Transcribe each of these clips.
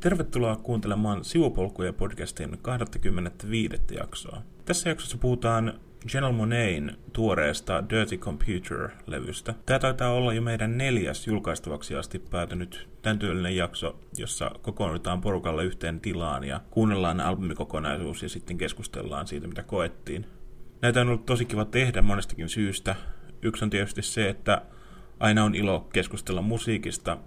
Tervetuloa kuuntelemaan Sivupolkuja podcastin 25. jaksoa. Tässä jaksossa puhutaan Janelle Monain tuoreesta Dirty Computer-levystä. Tämä taitaa olla jo meidän neljäs julkaistavaksi asti päätynyt tämän työlinen jakso, jossa kokoonnutaan porukalla yhteen tilaan ja kuunnellaan albumikokonaisuus ja sitten keskustellaan siitä, mitä koettiin. Näitä on ollut tosi kiva tehdä monestakin syystä. Yksi on tietysti se, että aina on ilo keskustella musiikista,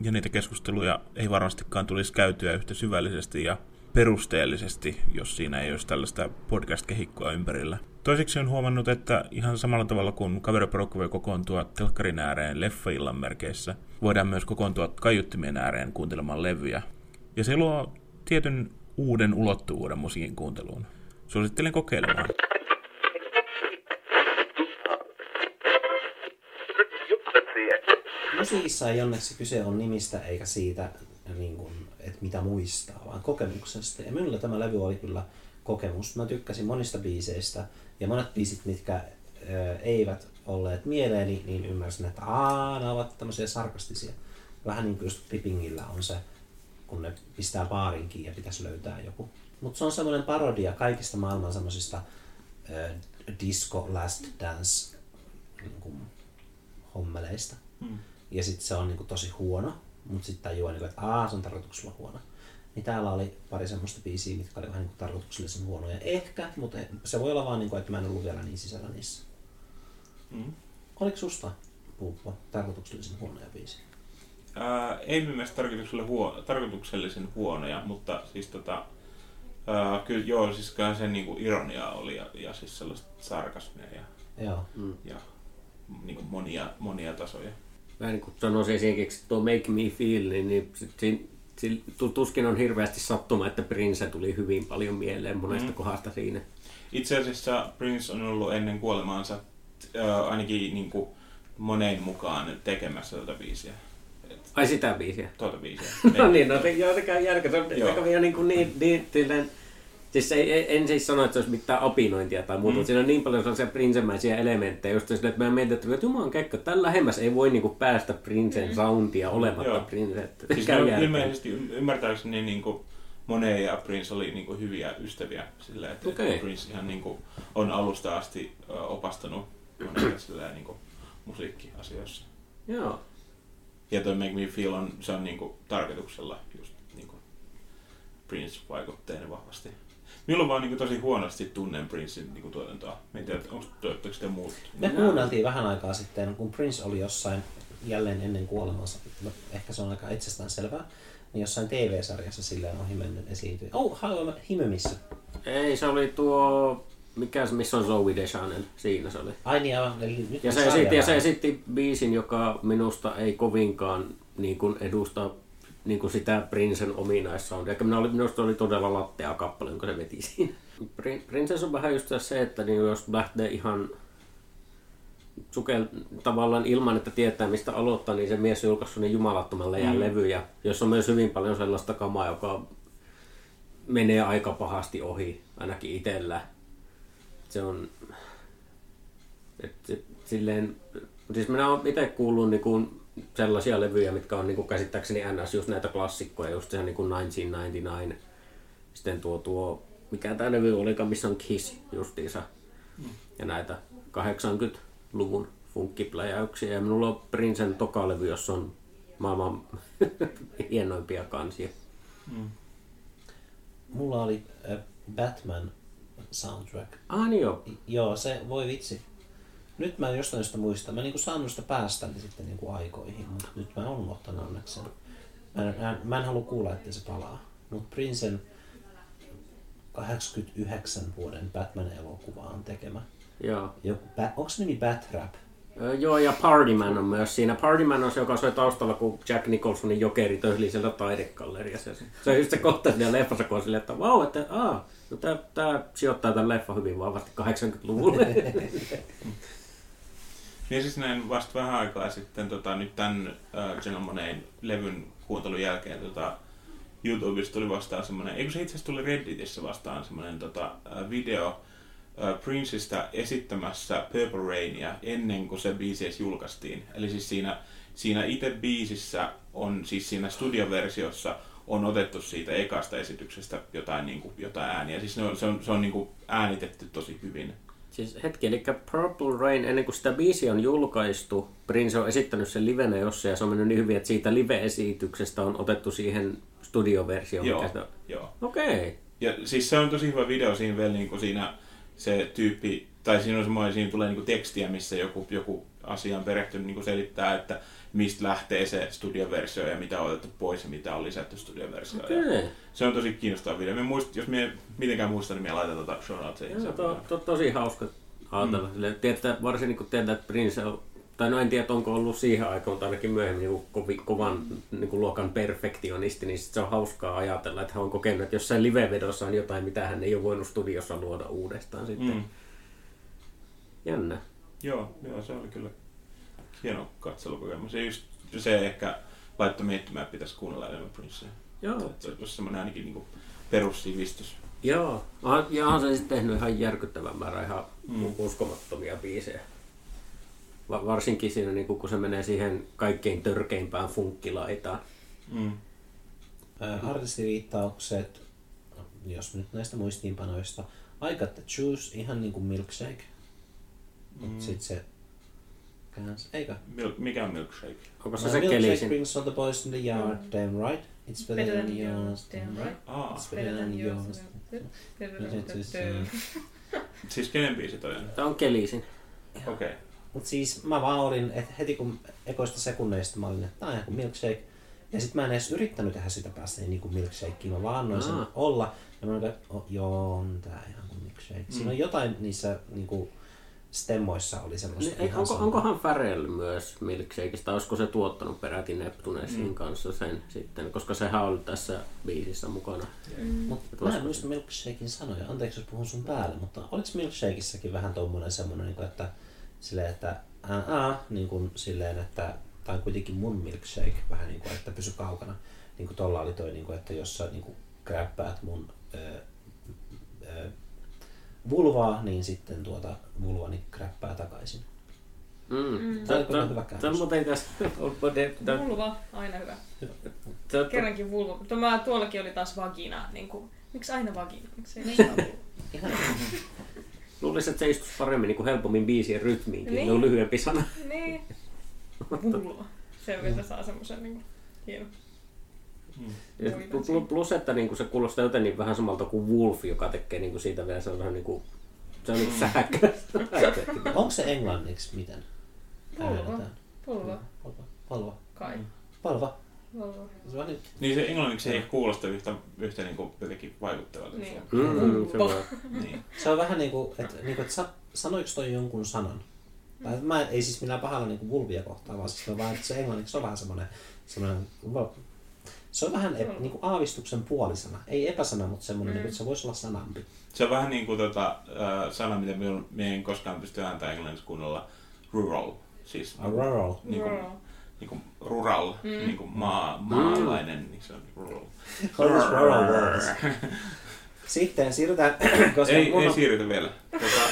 ja niitä keskusteluja ei varmastikaan tulisi käytyä yhtä syvällisesti ja perusteellisesti, jos siinä ei olisi tällaista podcast-kehikkoa ympärillä. Toiseksi on huomannut, että ihan samalla tavalla kuin kaveriporukka voi kokoontua telkkarin ääreen leffaillan merkeissä, voidaan myös kokoontua kaiuttimien ääreen kuuntelemaan levyjä. Ja se luo tietyn uuden ulottuvuuden musiikin kuunteluun. Suosittelen kokeilemaan. Musiikissa ei onneksi kyse on nimistä eikä siitä, niin kuin, että mitä muistaa, vaan kokemuksesta. Ja minulla tämä levy oli kyllä kokemus. Mä tykkäsin monista biiseistä ja monet biisit, mitkä ö, eivät olleet mieleeni, niin ymmärsin, että aah, nämä ovat tämmöisiä sarkastisia. Vähän niin kuin just Rippingillä on se, kun ne pistää baarinkin ja pitäisi löytää joku. Mutta se on semmoinen parodia kaikista maailman semmoisista disco last dance niin kuin, hommeleista. Hmm. Ja sitten se on niin kuin, tosi huono, mutta sitten tajuaa, niin kuin, että aah, se on tarkoituksella huono. Niin täällä oli pari semmoista biisiä, mitkä oli vähän niin kuin tarkoituksellisen huonoja. Ehkä, mutta se voi olla vaan, niin kuin, että mä en ollut vielä niin sisällä niissä. Mm. Oliko susta, Puuppo, tarkoituksellisen huonoja biisiä? Ää, ei minun mielestä tarkoituksellisen, huo- tarkoituksellisen huonoja, mutta siis tota, ää, kyllä joo, siis kyllä se niinku ironia oli ja, ja siis sellaista sarkasmia ja, joo. Mm. ja niinku monia, monia tasoja. Vähän niin kuin sanoisin esimerkiksi tuo Make Me Feel, niin, niin sit, sit, tuskin on hirveästi sattuma, että Prince tuli hyvin paljon mieleen monesta mm. kohdasta siinä. Itse asiassa Prince on ollut ennen kuolemaansa äh, ainakin niin kuin moneen mukaan tekemässä tätä biisiä. Et, Ai sitä biisiä? Tuota biisiä. no niin, no se, joo, se käy järkeä. Se on niin, niin, niin, niin, niin Siis ei, en siis sano, että se olisi mitään opinointia tai muuta, mm. mutta siinä on niin paljon sellaisia prinsemäisiä elementtejä, just sille, että mä mietin, että jumalan kekko, tällä lähemmäs ei voi niinku päästä prinsen mm. soundia olematta Joo. prinse. Siis no, ilmeisesti ymmärtääkseni niin kuin Monet ja Prince oli niin kuin hyviä ystäviä sillä, että okay. Prince ihan niin kuin on alusta asti opastanut Moneille sillä niin kuin musiikkiasioissa. Joo. Ja toi Make Me Feel on, se on niin kuin tarkoituksella just niin kuin Prince-vaikutteinen vahvasti. Minulla vaan niin kuin, tosi huonosti tunnen Princein niin kuin, tuotantoa. En tiedä, onko sitä muut? Me kuunneltiin vähän aikaa sitten, kun Prince oli jossain jälleen ennen kuolemansa, no, ehkä se on aika itsestään selvää, niin jossain TV-sarjassa silleen ohi mennyt esiintyi. Oh, How Hime missä? Ei, se oli tuo mikä se, missä on Zoe Deschanel, siinä se oli. Ai niin, aivan. Eli nyt ja, se esitti, ja se esitti biisin, joka minusta ei kovinkaan niin kuin edusta niin kuin sitä Prinsen ominaissoundia. Oli, minusta oli todella lattea kappale, jonka se veti siinä. Princess on vähän just se, että niin jos lähtee ihan sukel, tavallaan ilman, että tietää mistä aloittaa, niin se mies julkaisi niin jumalattoman leijän mm. levyjä, jossa on myös hyvin paljon sellaista kamaa, joka menee aika pahasti ohi, ainakin itsellä. Se on... Et, et, silleen, siis minä olen itse kuullut niin kuin sellaisia levyjä, mitkä on niin kuin käsittääkseni NS just näitä klassikkoja, just se niin kuin 1999. Sitten tuo, tuo mikä tämä levy oli, missä on Kiss justiinsa. Mm. Ja näitä 80-luvun funkkipläjäyksiä. Ja minulla on Princen tokalevy, jossa on maailman hienoimpia kansia. Mm. Mulla oli äh, Batman soundtrack. Ah niin joo. Joo, se voi vitsi nyt mä jostain sitä muistan. Mä niinku saanut sitä päästä niin sitten niinku aikoihin, mutta nyt mä oon unohtanut onneksi sen. Mä en, mä, mä en halua kuulla, että se palaa. Mutta Princen 89 vuoden Batman-elokuva on tekemä. Joo. Joku, onko se nimi Batrap? Öö, joo, ja Partyman on myös siinä. Partyman on se, joka soi taustalla, kun Jack Nicholsonin jokeri töhli sieltä taidegalleriassa. Se on just se kohta siinä leffassa, kun on silleen, että vau, että aa, no tää, tää sijoittaa tämän leffa hyvin vahvasti 80-luvulle. Niin siis näin vasta vähän aikaa sitten tota, nyt tämän uh, Janelle levyn kuuntelun jälkeen tota, YouTubesta tuli vastaan semmoinen, eikö se itse asiassa tuli Redditissä vastaan semmoinen tota, video Princeista esittämässä Purple Rainia ennen kuin se biisi edes julkaistiin. Eli siis siinä, siinä itse biisissä on, siis siinä studioversiossa on otettu siitä ekasta esityksestä jotain, niin kuin, jotain ääniä. Siis ne on, se on, se on niin kuin äänitetty tosi hyvin. Siis hetki, eli Purple Rain, ennen kuin sitä biisiä on julkaistu, Prince on esittänyt sen livenä jossain, ja se on mennyt niin hyvin, että siitä live-esityksestä on otettu siihen studioversio. Joo, sitä- joo. Okei. Ja siis se on tosi hyvä video siinä vielä niin kuin siinä se tyyppi, tai siinä on semmoinen, siinä tulee niin kuin tekstiä, missä joku, joku asiaan perehtynyt niin selittää, että mistä lähtee se studioversio ja mitä on otettu pois ja mitä on lisätty studioversioon. Okei. Se on tosi kiinnostava video. Me muist, jos me mitenkään muistan, niin me laitetaan tota show notesiin. Joo, Se on to, to, tosi hauska ajatella. Mm. Tietää, varsinkin kun tietää, että Prince on, tai no en tiedä, onko ollut siihen aikaan, mutta ainakin myöhemmin niin kovi, kovan niin kuin luokan perfektionisti, niin sit se on hauskaa ajatella, että hän on kokenut, että jossain live-vedossa on jotain, mitä hän ei ole voinut studiossa luoda uudestaan sitten. Mm. Jännä. Joo, joo, se oli kyllä hieno katselukokemus. Ja just se ehkä laittoi miettimään, että pitäisi kuunnella enemmän Princea. Joo. Että Se olisi semmoinen ainakin niin perussivistys. Joo, ja onhan se sitten tehnyt ihan järkyttävän määrän ihan Mm. uskomattomia biisejä. Va- varsinkin siinä, niin kun se menee siihen kaikkein törkeimpään funkkilaitaan. Mm. Ää, Artistiviittaukset, jos nyt näistä muistiinpanoista, I got the juice, ihan niinku milkshake. Mut Mm. sit se kääns, eikö? Mil- mikä on milkshake? Onko se No, se milkshake kelisin? brings all the boys in the yard, Mm. damn right. It's better, Better than, than yours, yours, damn right. Aa, It's better than yours. siis kenen biisi toi on? Tämä on kelisin. Okei. Okay. Mut siis mä vaan olin, että heti kun ekoista sekunneista mä olin, että tää on kuin milkshake. Ja sit mä en edes yrittänyt tehdä sitä päästä niin kuin milkshakea, mä vaan annoin sen olla. Ja mä olin, että oh, joo, on tää ihan kuin milkshake. Siinä Mm. on jotain niissä niin kuin stemmoissa oli semmoista Niin, onko, samaa. onkohan Pharrell myös Milkshakeista? Olisiko se tuottanut peräti Neptunesin Mm. mm. kanssa sen sitten? Koska sehän on tässä biisissä mukana. Mut Et mä en muista milkshakein sanoja, anteeksi jos puhun sun päälle, mutta oliko milkshakeissäkin vähän tommonen semmonen, niin kuin, että silleen, että ää, ää, niin kuin silleen, että tää on kuitenkin mun milkshake, vähän niin kuin, että pysy kaukana. Niin kuin tolla oli toi, niin kuin, että jos sä niin kuin kräppäät mun ö, ö, vulvaa, niin sitten tuota vulvani kräppää takaisin. Mm. Mm. Tämä Tää- hyvä Tämä käännös. muuten tästä... tää- Vulva, aina hyvä. Kerrankin vulva. Tämä tuollakin oli taas vagina. Niin kuin, miksi aina vagina? Miksi ei missään vulva? Luulisin, että se istuisi paremmin niin kuin helpommin biisien rytmiinkin. Niin. Ne on lyhyempi sana. Niin. Vulva. Se vielä saa semmoisen niin hienon. Mm. Pl- Plus, että niin kuin se kuulostaa jotenkin vähän samalta kuin Wolf, joka tekee niin kuin siitä vielä se on vähän niin kuin, se on niin sähköistä. Onko se englanniksi miten? Vulva. Äänetään? Vulva. Polva. Polva. Kai. Polva. Vulva. Se on niin se englanniksi ei kuulosta yhtä, yhtä niin kuin jotenkin vaikuttavalta. Niin. Mm, niin. Se on vähän niin kuin, että, niin kuin, että sa, sanoiko toi jonkun sanan? Tai mä ei siis minä pahalla niin kuin vulvia kohtaan, vaan siis vaan, että se englanniksi on vähän semmoinen, semmoinen se on vähän ep, niin kuin aavistuksen puolisana. Ei epäsana, mutta semmoinen, mm. niin kuin, että se voisi olla sanampi. Se on vähän niin kuin tota, äh, sana, mitä me, en koskaan pysty ääntämään englanniksi kunnolla. Rural. Siis A rural. niin kuin, Rural. niin kuin rural, mm. niin kuin maa, maalainen, niin se on rural. What is rural words? Sitten siirrytään, koska Ei, mulla ei on- siirrytä vielä. Tota,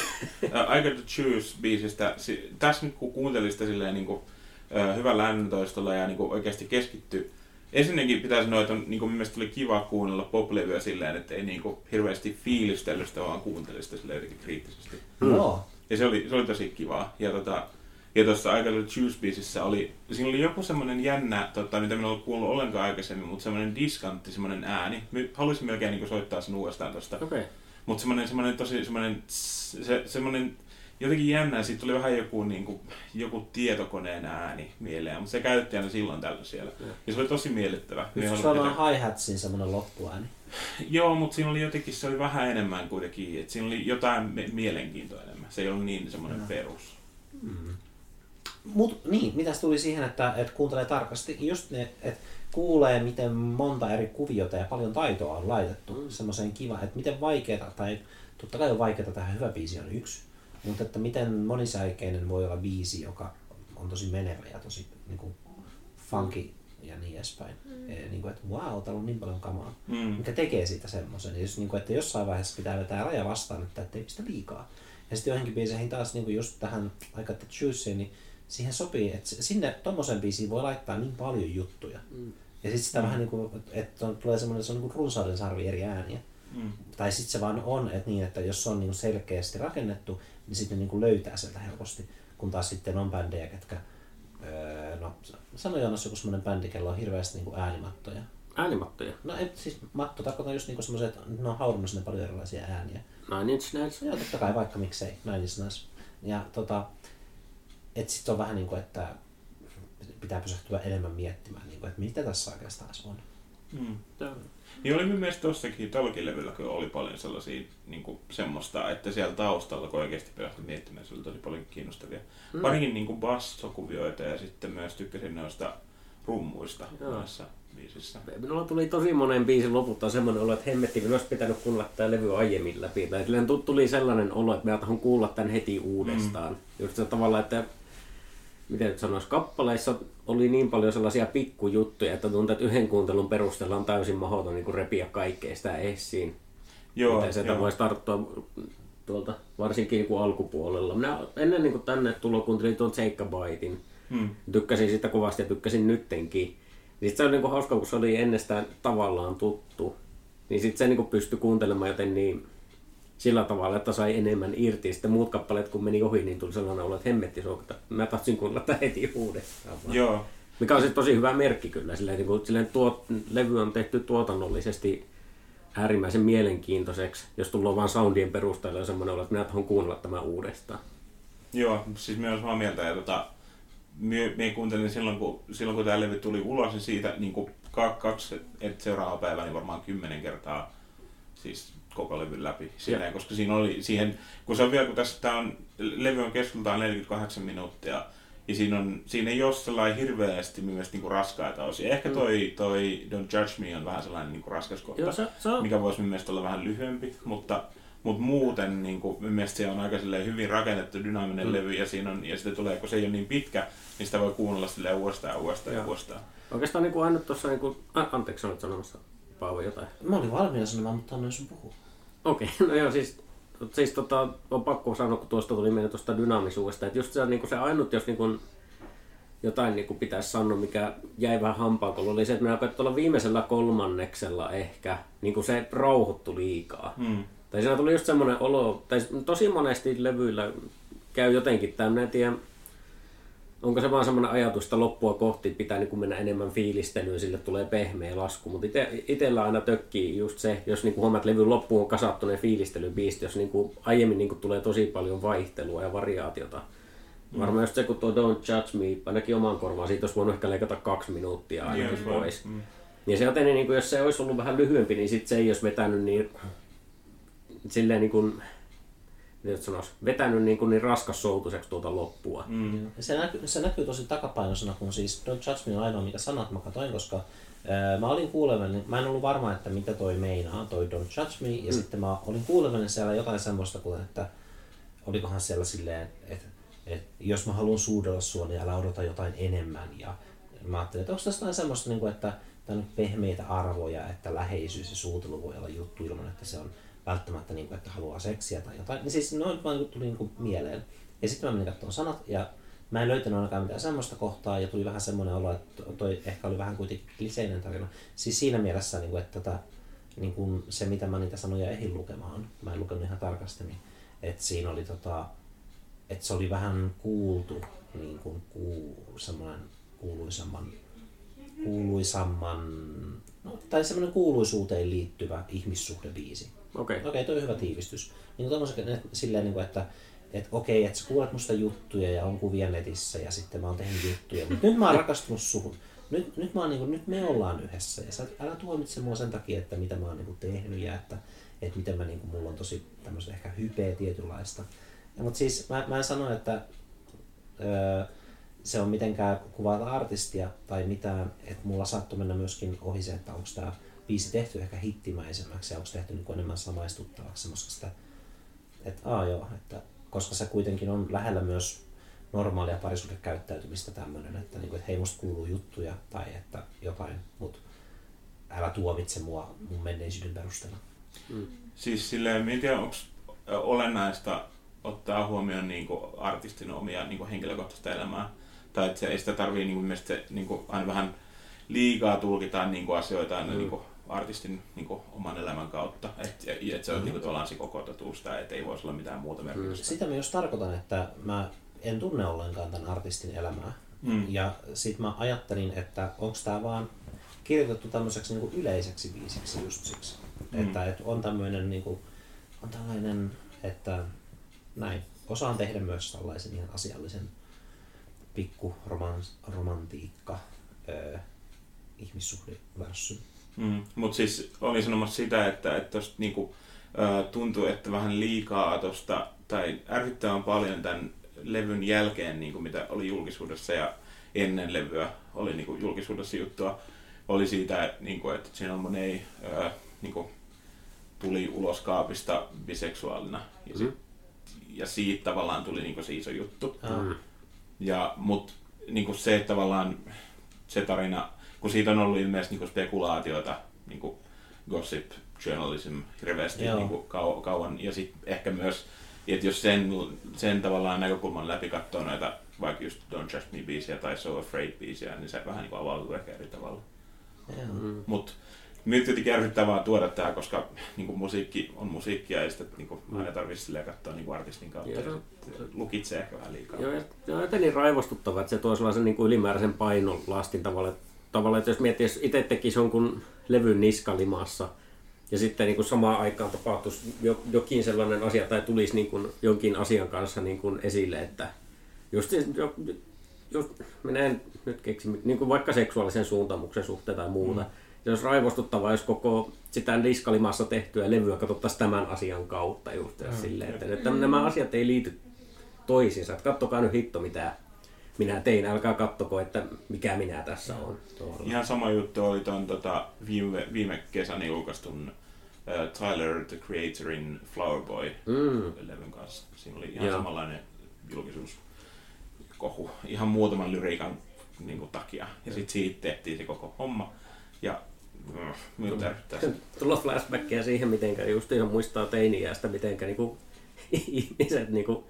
uh, I Got To Choose-biisistä, si- tässä nyt kun kuuntelin sitä silleen niin kuin, uh, hyvällä äänentoistolla ja niin kuin oikeasti keskitty. Ensinnäkin pitää sanoa, että on, niin kuin, mielestäni oli kiva kuunnella pop-levyä silleen, että ei niin kuin, hirveästi fiilistellyt sitä, vaan kuunteli sitä silleen jotenkin kriittisesti. Joo. Ja se oli, se oli tosi kivaa. Ja, tota, ja tuossa To Choose-biisissä oli, siinä oli joku semmoinen jännä, tota, mitä minä olen kuullut ollenkaan aikaisemmin, mutta semmoinen diskantti, semmoinen ääni. Mä haluaisin melkein niin kuin, soittaa sen uudestaan tuosta. Okei. Mutta semmoinen, semmoinen tosi semmoinen, se, semmoinen jotenkin jännä, siitä tuli vähän joku, niin kuin, joku tietokoneen ääni mieleen, mutta se käytettiin aina silloin tällä siellä. Joo. Ja se oli tosi miellyttävä. Haluan olemaan pitää- hi-hatsin semmoinen loppuääni? Joo, mutta siinä oli jotenkin, se oli vähän enemmän kuitenkin, että siinä oli jotain mielenkiintoa enemmän. Se ei ollut niin semmoinen Joo. perus. Mut niin, mitä tuli siihen, että, että kuuntelee tarkasti, just ne, että kuulee, miten monta eri kuviota ja paljon taitoa on laitettu mm. semmoiseen kivaan, että miten vaikeaa, tai totta kai on vaikeaa tehdä hyvä biisi on yksi, mutta että miten monisäikeinen voi olla biisi, joka on tosi menevä ja tosi niin kuin, funky ja niin edespäin. Mm. Niin kuin, että wow, täällä on niin paljon kamaa. Mm. Mikä tekee siitä semmoisen. Ja just, niin kuin, että jossain vaiheessa pitää vetää raja vastaan, että ettei pistä liikaa. Ja sitten joihinkin biiseihin taas niin kuin just tähän aika Juiceen, niin siihen sopii, että sinne tommoseen biisiin voi laittaa niin paljon juttuja. Mm. Ja sitten sitä mm. vähän niin kuin, että on, tulee semmoinen, se on niin kuin runsauden sarvi eri ääniä. Mm. Tai sitten se vaan on, että niin, että jos se on niin selkeästi rakennettu, niin sitten niin kuin löytää sieltä helposti. Kun taas sitten on bändejä, ketkä, öö, no sano Joonas joku semmoinen bändi, kello on hirveästi niin kuin äänimattoja. Äänimattoja. No ei, siis matto tarkoitan just niinku semmoiset, että ne on haudannut sinne paljon erilaisia ääniä. Nine Inch Nails. Joo, totta kai, vaikka miksei, Nine Inch Nails. Ja tota, et sit on vähän niinku, että pitää pysähtyä enemmän miettimään, niinku, että mitä tässä oikeastaan on. Mm. Niin oli mun mielestä tossakin tälläkin levyllä kun oli paljon sellaisia niin kuin semmoista, että siellä taustalla kun oikeasti pysähtyi miettimään, se oli tosi paljon kiinnostavia. Mm. Parinkin niin kuin bassokuvioita ja sitten myös tykkäsin noista rummuista Joo. noissa biisissä. Minulla tuli tosi monen biisin lopulta semmoinen olo, että hemmetti, minun olisi pitänyt kuunnella tämä levy aiemmin läpi. Tai tuli sellainen olo, että mä tahdon kuulla tämän heti uudestaan. Mm. Just se tavalla, että miten nyt sanoisi, kappaleissa oli niin paljon sellaisia pikkujuttuja, että tuntuu, että yhden kuuntelun perusteella on täysin mahdoton niin kuin repiä kaikkea sitä esiin. Joo, Miten sieltä voisi tarttua tuolta, varsinkin niin kuin alkupuolella. Minä ennen niin kuin tänne tulo kuuntelin tuon Jacobaitin. Hmm. Tykkäsin sitä kovasti ja tykkäsin nyttenkin. Niin sit se oli niinku hauska, kun se oli ennestään tavallaan tuttu. Niin sitten se niinku pystyi kuuntelemaan joten niin sillä tavalla, että sai enemmän irti. Sitten muut kappaleet, kun meni ohi, niin tuli sellainen olo, että hemmetti suokata. Mä tahtsin kuunnella tätä heti uudestaan. vaan. Joo, Mikä on siis tosi hyvä merkki kyllä. Silleen, niin kuin, silleen tuot, levy on tehty tuotannollisesti äärimmäisen mielenkiintoiseksi, jos tullaan vain soundien perusteella ja semmoinen olo, että minä tahdon kuunnella tämän uudestaan. joo, siis me olen samaa mieltä. Ja tota, me, me kuuntelin silloin, kun, silloin, kun tämä levy tuli ulos, niin siitä niin kuin kaksi, että seuraava päivä, niin varmaan kymmenen kertaa siis koko levyn läpi. Silleen, koska siinä oli siihen, kun se on vielä, kun tässä tää on, levy on keskultaan 48 minuuttia, ja siinä, on, siinä ei ole sellainen hirveästi myös niinku raskaita osia. Ehkä toi, toi Don't Judge Me on vähän sellainen niinku raskas kohta, Joo, se, se on, mikä voisi minun mielestä olla vähän lyhyempi, mutta, mutta muuten niin kuin, minun mielestä se on aika silleen hyvin rakennettu, dynaaminen Mm. levy, ja, siinä on, ja sitten tulee, kun se ei ole niin pitkä, niin sitä voi kuunnella silleen uudestaan ja uudestaan ja uudestaan. Oikeastaan niin kuin ainut tuossa, niin kuin, anteeksi olet sanomassa Paavo jotain. Mä olin valmiina sanomaan, mutta annoin sun puhua. Okei, no joo, siis, siis tota, on pakko sanoa, kun tuosta tuli meidän tuosta dynaamisuudesta, että just se, niin kuin se ainut, jos niin kuin, jotain niin kuin pitäisi sanoa, mikä jäi vähän hampaakolla, oli se, että me alkoi tuolla viimeisellä kolmanneksella ehkä, niin kuin se rauhoittu liikaa. Hmm. Tai siinä tuli just semmoinen olo, tai tosi monesti levyillä käy jotenkin tämmöinen, en tiedä, onko se vaan semmoinen ajatus, että loppua kohti pitää niin mennä enemmän fiilistelyyn, sille tulee pehmeä lasku. Mutta ite, itellä aina tökkii just se, jos niin kuin huomaat, että levyn loppuun on kasattu ne fiilistelybiisti, jos niin kuin aiemmin niin kuin tulee tosi paljon vaihtelua ja variaatiota. Mm. Varmaan just se, kun tuo Don't Judge Me, ainakin oman korvaan, siitä olisi voinut ehkä leikata kaksi minuuttia ainakin Joo, pois. mm. Niin se joten, niin kuin, jos se olisi ollut vähän lyhyempi, niin sit se ei olisi vetänyt niin, silleen niin kuin, nyt sanoisi, vetänyt niin, kuin niin raskas soutuseksi tuota loppua. Mm. Se näkyy, se näkyy tosi takapainoisena, kun siis Don't Judge Me on ainoa, mikä sanat mä katsoin, koska ää, mä olin kuulevainen, mä en ollut varma, että mitä toi meinaa, toi Don't Judge Me, ja mm. sitten mä olin kuulevainen siellä jotain semmoista, kuin että olikohan siellä silleen, että, että jos mä haluan suudella sua, niin älä odota jotain enemmän, ja mä ajattelin, että onko tässä jotain semmoista, niin kuin, että tämä on pehmeitä arvoja, että läheisyys ja suutelu voi olla juttu ilman, että se on välttämättä, niin kuin, että haluaa seksiä tai jotain. Niin siis noin vaan tuli niin kuin mieleen. Ja sitten mä menin katsomaan sanat ja mä en löytänyt ainakaan mitään semmoista kohtaa ja tuli vähän semmoinen olo, että toi ehkä oli vähän kuitenkin kliseinen tarina. Siis siinä mielessä, niin kuin, että tätä, niin kuin se mitä mä niitä sanoja ehdin lukemaan, mä en lukenut ihan tarkasti, niin että siinä oli tota, että se oli vähän kuultu, niin kuin kuul, semmoinen kuuluisamman, kuuluisamman, no, tai semmoinen kuuluisuuteen liittyvä ihmissuhdebiisi. Okei. Okei, toi on hyvä tiivistys. Niin tommoset, silleen, niin kuin, että et okei, että sä kuulet musta juttuja ja on kuvia netissä ja sitten mä oon tehnyt juttuja, mutta nyt mä oon rakastunut suhun. Nyt, nyt, mä oon, niin kuin, nyt me ollaan yhdessä ja sä älä tuomitse mua sen takia, että mitä mä oon niin kuin, tehnyt ja että, että miten mä, niin kuin, mulla on tosi tämmöistä ehkä hypeä tietynlaista. Mutta siis mä, mä en sano, että öö, se on mitenkään kuvata artistia tai mitään, että mulla saattoi mennä myöskin ohi se, että onko tämä biisi tehty ehkä hittimäisemmäksi ja onko tehty niin enemmän samaistuttavaksi semmoista sitä, että aa joo, että koska se kuitenkin on lähellä myös normaalia parisuhdekäyttäytymistä tämmöinen, että, niin kuin, että hei musta kuuluu juttuja tai että jotain, mutta älä tuomitse mua mun menneisyyden perusteella. Siis silleen, en tiedä, onko olennaista ottaa huomioon niin kuin artistin omia niin kuin henkilökohtaista elämää. Tai että se ei sitä tarvii niin kuin, mielestäni se, niin kuin, aina vähän liikaa tulkitaan niin kuin asioita aina mm. niin kuin artistin niin kuin, oman elämän kautta. Että et se on mm. niin kuin, tavallaan se koko totuus, tai että ei voisi olla mitään muuta merkitystä. Sitä mä just tarkoitan, että mä en tunne ollenkaan tämän artistin elämää. Mm. Ja sit mä ajattelin, että onko tämä vaan kirjoitettu tämmöiseksi niin yleiseksi biisiksi just siksi. Mm. Että, että on tämmöinen niin kuin, on tällainen, että näin, osaan tehdä myös tällaisen ihan asiallisen pikku romantiikka öö. Mm. Mutta siis oli sanomassa sitä, että, että tosta niinku, tuntuu, että vähän liikaa tosta, tai ärsyttävän paljon tämän levyn jälkeen, niin kuin mitä oli julkisuudessa ja ennen levyä oli niin kuin julkisuudessa juttua, oli siitä, niin kuin, että Janelle Monet ö, niin kuin, tuli ulos kaapista biseksuaalina. Ja, mm. ja siitä tavallaan tuli niin kuin, se iso juttu. Mm. Ja, mut niin kuin se, että tavallaan se tarina kun siitä on ollut ilmeisesti niin spekulaatioita, niin kuin gossip journalism hirveästi niin kuin kau- kauan. Ja sitten ehkä myös, että jos sen, sen tavallaan näkökulman läpi katsoo noita vaikka just Don't Trust Me biisiä tai So Afraid biisiä, niin se vähän niin kuin avautuu ehkä eri tavalla. Mm. Mutta nyt jotenkin ärsyttävää tuoda tämä, koska niin kuin musiikki on musiikkia ja sitten niin kuin, mm. aina tarvitsisi katsoa niin kuin artistin kautta. Joo, ja lukitsee ehkä vähän liikaa. Joo, ja on jotenkin niin raivostuttavaa, että se tuo sellaisen niin kuin ylimääräisen painolastin tavalla, että tavallaan, että jos miettii, jos itse tekisi jonkun levyn niskalimassa, ja sitten niin kuin samaan aikaan tapahtuisi jokin sellainen asia, tai tulisi niin kuin jonkin asian kanssa niin kuin esille, että just, jos menee nyt keksin, niin kuin vaikka seksuaalisen suuntamuksen suhteen tai muuta, mm. se olisi raivostuttavaa, jos koko sitä niskalimassa tehtyä levyä katsottaisiin tämän asian kautta just mm. silleen, että, että nämä asiat ei liity toisiinsa, että kattokaa nyt hitto mitä minä tein, älkää kattoko, että mikä minä tässä on. Tuolla. Ihan sama juttu oli tuon tota, viime, viime kesän julkaistun uh, Tyler the Creatorin Flower Boy mm. levyn kanssa. Siinä oli ihan Joo. samanlainen julkisuus kohu, ihan muutaman lyriikan niin kuin, takia. Ja sitten siitä tehtiin se koko homma. Ja mm, miltä mm. Tulla flashbackia siihen, miten just ihan muistaa teiniästä, miten niinku, ihmiset niinku,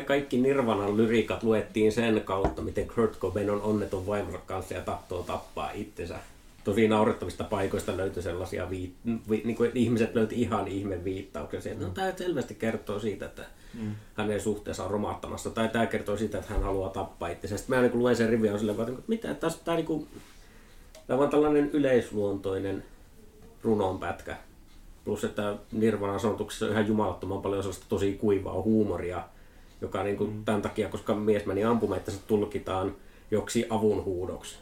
ka- kaikki Nirvanan lyriikat luettiin sen kautta, miten Kurt Cobain on onneton vaimonsa kanssa ja tahtoo tappaa itsensä. Tosi naurettavista paikoista löytyi sellaisia, vi- vi- niin kuin ihmiset löyti ihan ihme viittauksia sieltä. No, tämä selvästi kertoo siitä, että mm. hänen suhteensa on romahtamassa. Tai tämä kertoo siitä, että hän haluaa tappaa itsensä. Sitten mä niin luen sen rivin sille, että mitä, tässä, tämä, niin kuin, tämä on tällainen yleisluontoinen runonpätkä. Plus, että Nirvanan sanotuksessa on ihan jumalattoman paljon sellaista tosi kuivaa huumoria joka niin kuin mm. tämän takia, koska mies meni ampumaan, että se tulkitaan joksi avunhuudoksi.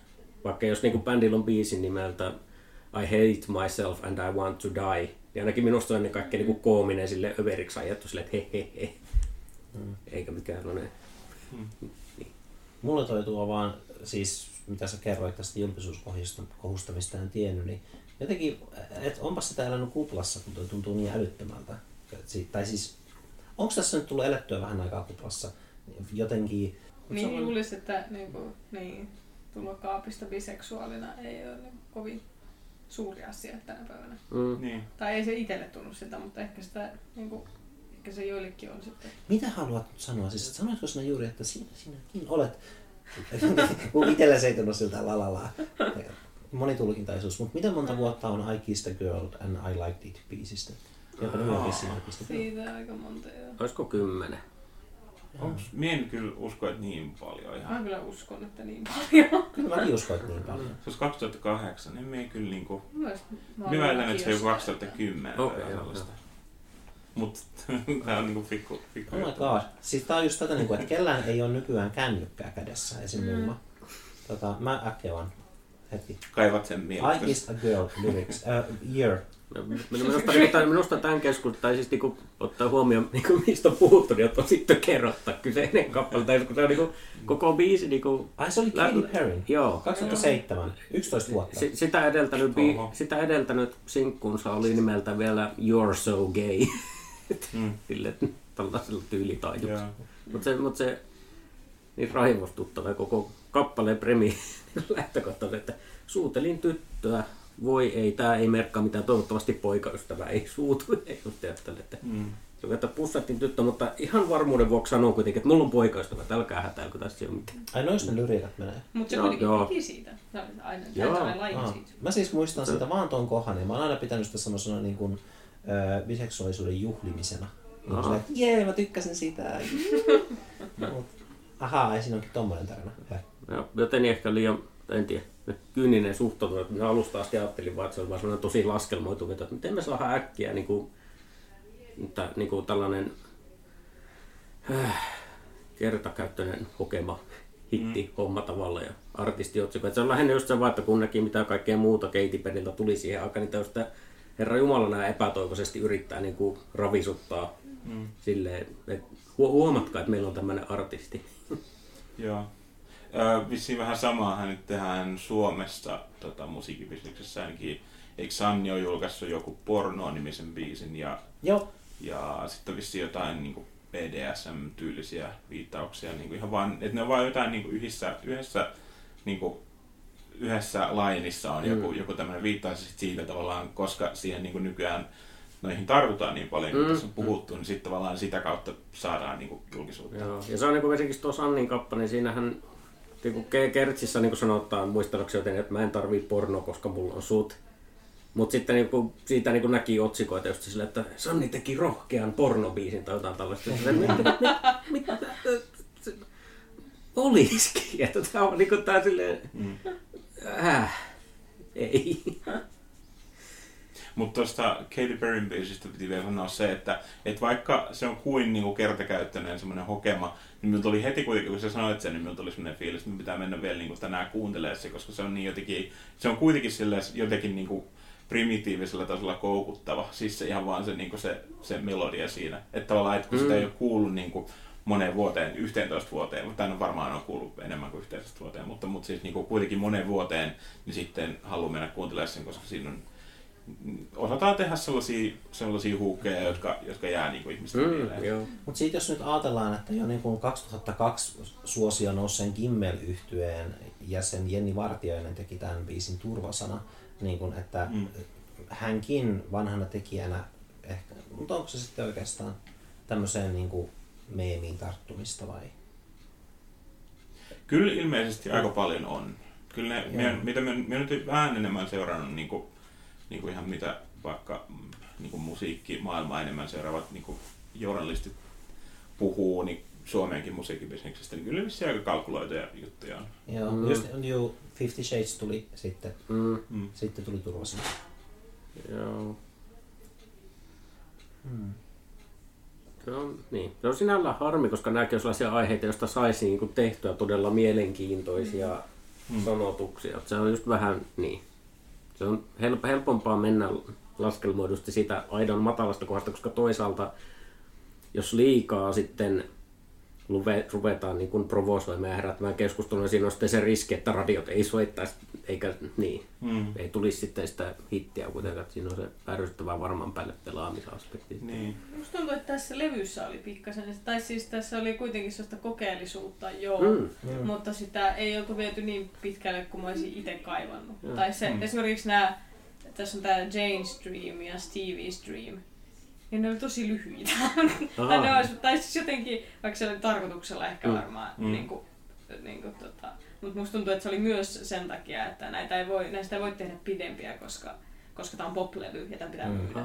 Vaikka jos niin kuin bändillä on biisin nimeltä I hate myself and I want to die, niin ainakin minusta on ennen kaikkea niin kuin koominen sille överiksi ajettu sille, että he he he. Mm. Eikä mikään. Mm. Niin. Mulle toi tuo vaan, siis mitä sä kerroit tästä julkisuuskohusta, mistä en tiennyt, niin jotenkin, että onpas sitä elänyt kuplassa, kun toi tuntuu niin älyttömältä. Tai siis onko tässä nyt tullut elettyä vähän aikaa kuplassa? Jotenkin... Niin, on... luulisin, että niin kuin, niin, tulla kaapista biseksuaalina ei ole niin kovin suuri asia tänä päivänä. Mm. Niin. Tai ei se itselle tunnu sitä, mutta ehkä, sitä, niin kuin, ehkä se joillekin on sitten. Mitä haluat nyt sanoa? Siis sanoitko sinä juuri, että sinä, sinäkin olet, kun itsellä se ei tunnu siltä lalalaa. Monitulkintaisuus, mutta miten monta vuotta on I Kissed a Girl and I Liked It biisistä? Joka nimi on vissiin Siitä aika monta, joo. Olisiko kymmenen? Onks, mie en kyllä usko, että niin paljon ihan. Mä kyllä uskon, että niin paljon. Kyllä mäkin uskon, että niin paljon. Se olisi 2008, niin mie kyllä niinku... Mä väitän, että se on 2010 okay, tai sellaista. Mutta tää on niinku fikku, fikku Oh my god. Siis tää on just tätä, niinku, että kellään ei ole nykyään kännykkää kädessä, esim. Mm. Mumma. Tota, mä äkkiä vaan heti. Kaivat sen mieltä. I kissed a girl lyrics. Uh, year Minusta, minusta, minusta tämän keskustelun, tai siis niinku, ottaa huomioon, niinku, mistä on puhuttu, niin on sitten kerrottaa kyseinen kappale. Tai kun se on niinku, koko biisi... Niinku, Ai se oli Katy Perry? Joo. 2007, 11 vuotta. S- sitä, edeltänyt, bi, sitä edeltänyt sinkkunsa oli nimeltä vielä You're So Gay. mm. Sille tällaisella tyylitaijuksella. Mutta se, mut se niin raivostuttava koko kappaleen premi lähtökohta, että suutelin tyttöä voi ei, tämä ei merkkaa mitään, toivottavasti poikaystävä ei suutu. Ei just ajattele, että Mm. se on, että pussattiin tyttö, mutta ihan varmuuden vuoksi sanon kuitenkin, että mulla on poikaystävä, että älkää hätäilkö, tässä ei ole mitään. Ai nois ne lyriikat menee. Mutta se Joo, kuitenkin joo. teki siitä. Oli aina Joo. joo. Aa, siitä. mä siis muistan sitä vaan ton kohan, ja mä oon aina pitänyt sitä semmoisena niin kuin, ö, biseksuaalisuuden juhlimisena. Niin Aha. kuin että jee, mä tykkäsin sitä. Mut, ahaa, ei siinä onkin tommonen tarina. Ja, joten ehkä liian, en tiedä, kyyninen suhtautuminen. Minä alusta asti ajattelin vaan, että se on vaan sellainen tosi laskelmoitu veto, että miten me saadaan äkkiä niin kuin, että, niin kuin tällainen äh, kertakäyttöinen kokema hitti homma tavalla ja artistiotsikko. Että se on lähinnä just se vaan, että kun näki mitä kaikkea muuta Katy Perryltä tuli siihen aikaan, niin täystä Herra Jumala nämä epätoivoisesti yrittää niin kuin ravisuttaa mm. silleen, että hu- huomatkaa, että meillä on tämmöinen artisti. Joo. Vissiin vähän samaahan nyt tehdään Suomessa tota, musiikkibisneksessä ainakin. Eikö Sanni ole julkaissut joku Porno-nimisen biisin ja, Joo, ja sitten on vissiin jotain niin BDSM-tyylisiä viittauksia. Niin kuin ihan vaan, että ne on vaan jotain niin kuin yhdessä, yhdessä, niin kuin, yhdessä lainissa on joku, Mm. joku tämmöinen viittaus sit siitä tavallaan, koska siihen niin kuin nykyään noihin tartutaan niin paljon, kuin Mm. tässä on puhuttu, niin sitten tavallaan sitä kautta saadaan niin kuin julkisuutta. Joo. Ja se on niin esimerkiksi tuo Sannin kappale, niin siinähän niin kuin Ke- Kertsissä niin kuin sanotaan muistaakseni joten, että mä en tarvii porno, koska mulla on sut. Mutta sitten niin kuin, siitä niin kuin näki otsikoita just sillä, että Sanni teki rohkean pornobiisin tai jotain tällaista. Mitä, mitä, mitä, olisikin. Että tämä on niin kuin tää silleen, Mm. äh, ei. Mutta tuosta Katy Perryn biisistä piti vielä sanoa se, että, että vaikka se on kuin niinku kertakäyttöinen semmoinen hokema, niin minulla tuli heti kuitenkin, kun sä sanoit sen, niin minulla tuli semmoinen fiilis, että pitää mennä vielä niinku tänään kuuntelemaan se, koska se on niin jotenkin, se on kuitenkin silleen jotenkin niinku primitiivisellä tasolla koukuttava. Siis se ihan vaan se, niinku se, se melodia siinä. Että tavallaan, että kun mm. sitä ei ole kuullut niinku moneen vuoteen, 11 vuoteen, mutta tämän varmaan on kuullut enemmän kuin 11 vuoteen, mutta, mutta siis niinku kuitenkin moneen vuoteen, niin sitten haluan mennä kuuntelemaan sen, koska siinä on osataan tehdä sellaisia, sellaisia huukkeja, jotka, jotka jää niin kuin ihmisten Mm, mieleen. Mutta siitä jos nyt ajatellaan, että jo niin kuin 2002 suosio nousseen kimmel yhtyeen jäsen Jenni Vartiainen teki tämän biisin turvasana, niin kuin, että Mm. hänkin vanhana tekijänä ehkä, mutta onko se sitten oikeastaan tämmöiseen niin kuin meemiin tarttumista vai? Kyllä ilmeisesti aika paljon on. Kyllä ne, me, mitä me, me nyt vähän enemmän seurannut niin kuin, niin kuin ihan mitä vaikka mm, niin kuin musiikkimaailmaa enemmän seuraavat niin kuin journalistit puhuu niin Suomeenkin musiikkibisneksestä, niin kyllä vissiin aika kalkuloituja juttuja on. Joo, Mm. just jo Fifty Shades tuli sitten, Mm, Mm. sitten tuli turvasana. joo. Mm. Se on, niin. se on sinällään harmi, koska nämäkin on sellaisia aiheita, joista saisi niin kuin tehtyä todella mielenkiintoisia Mm. sanotuksia. Se on just vähän niin. Se on help- helpompaa mennä laskelmoidusti sitä aidon matalasta kohdasta, koska toisaalta jos liikaa sitten ruvetaan niin kuin provosoimaan ja herättämään keskustelua, niin siinä on sitten se riski, että radiot ei soittaisi, eikä niin. Mm. Ei tulisi sitten sitä hittiä kuitenkaan, että siinä on se ärsyttävä varman päälle pelaamisaspekti. Niin. Musta tuntuu, että tässä levyssä oli pikkasen, tai siis tässä oli kuitenkin sellaista kokeellisuutta, joo, Mm. Mm. mutta sitä ei oltu viety niin pitkälle kuin mä olisin itse kaivannut. Joo. Tai se, Mm. esimerkiksi nämä, tässä on tämä Jane's Dream ja Stevie's Dream, niin ne oli tosi lyhyitä. tai, ne olisi, tai siis jotenkin, vaikka se oli tarkoituksella ehkä Mm. varmaan, Mm. mm. niin kuin, niin kuin, tota, mutta musta tuntuu, että se oli myös sen takia, että näitä ei voi, näistä ei voi tehdä pidempiä, koska, koska tämä on pop-levy ja tämä pitää Mm. myydä.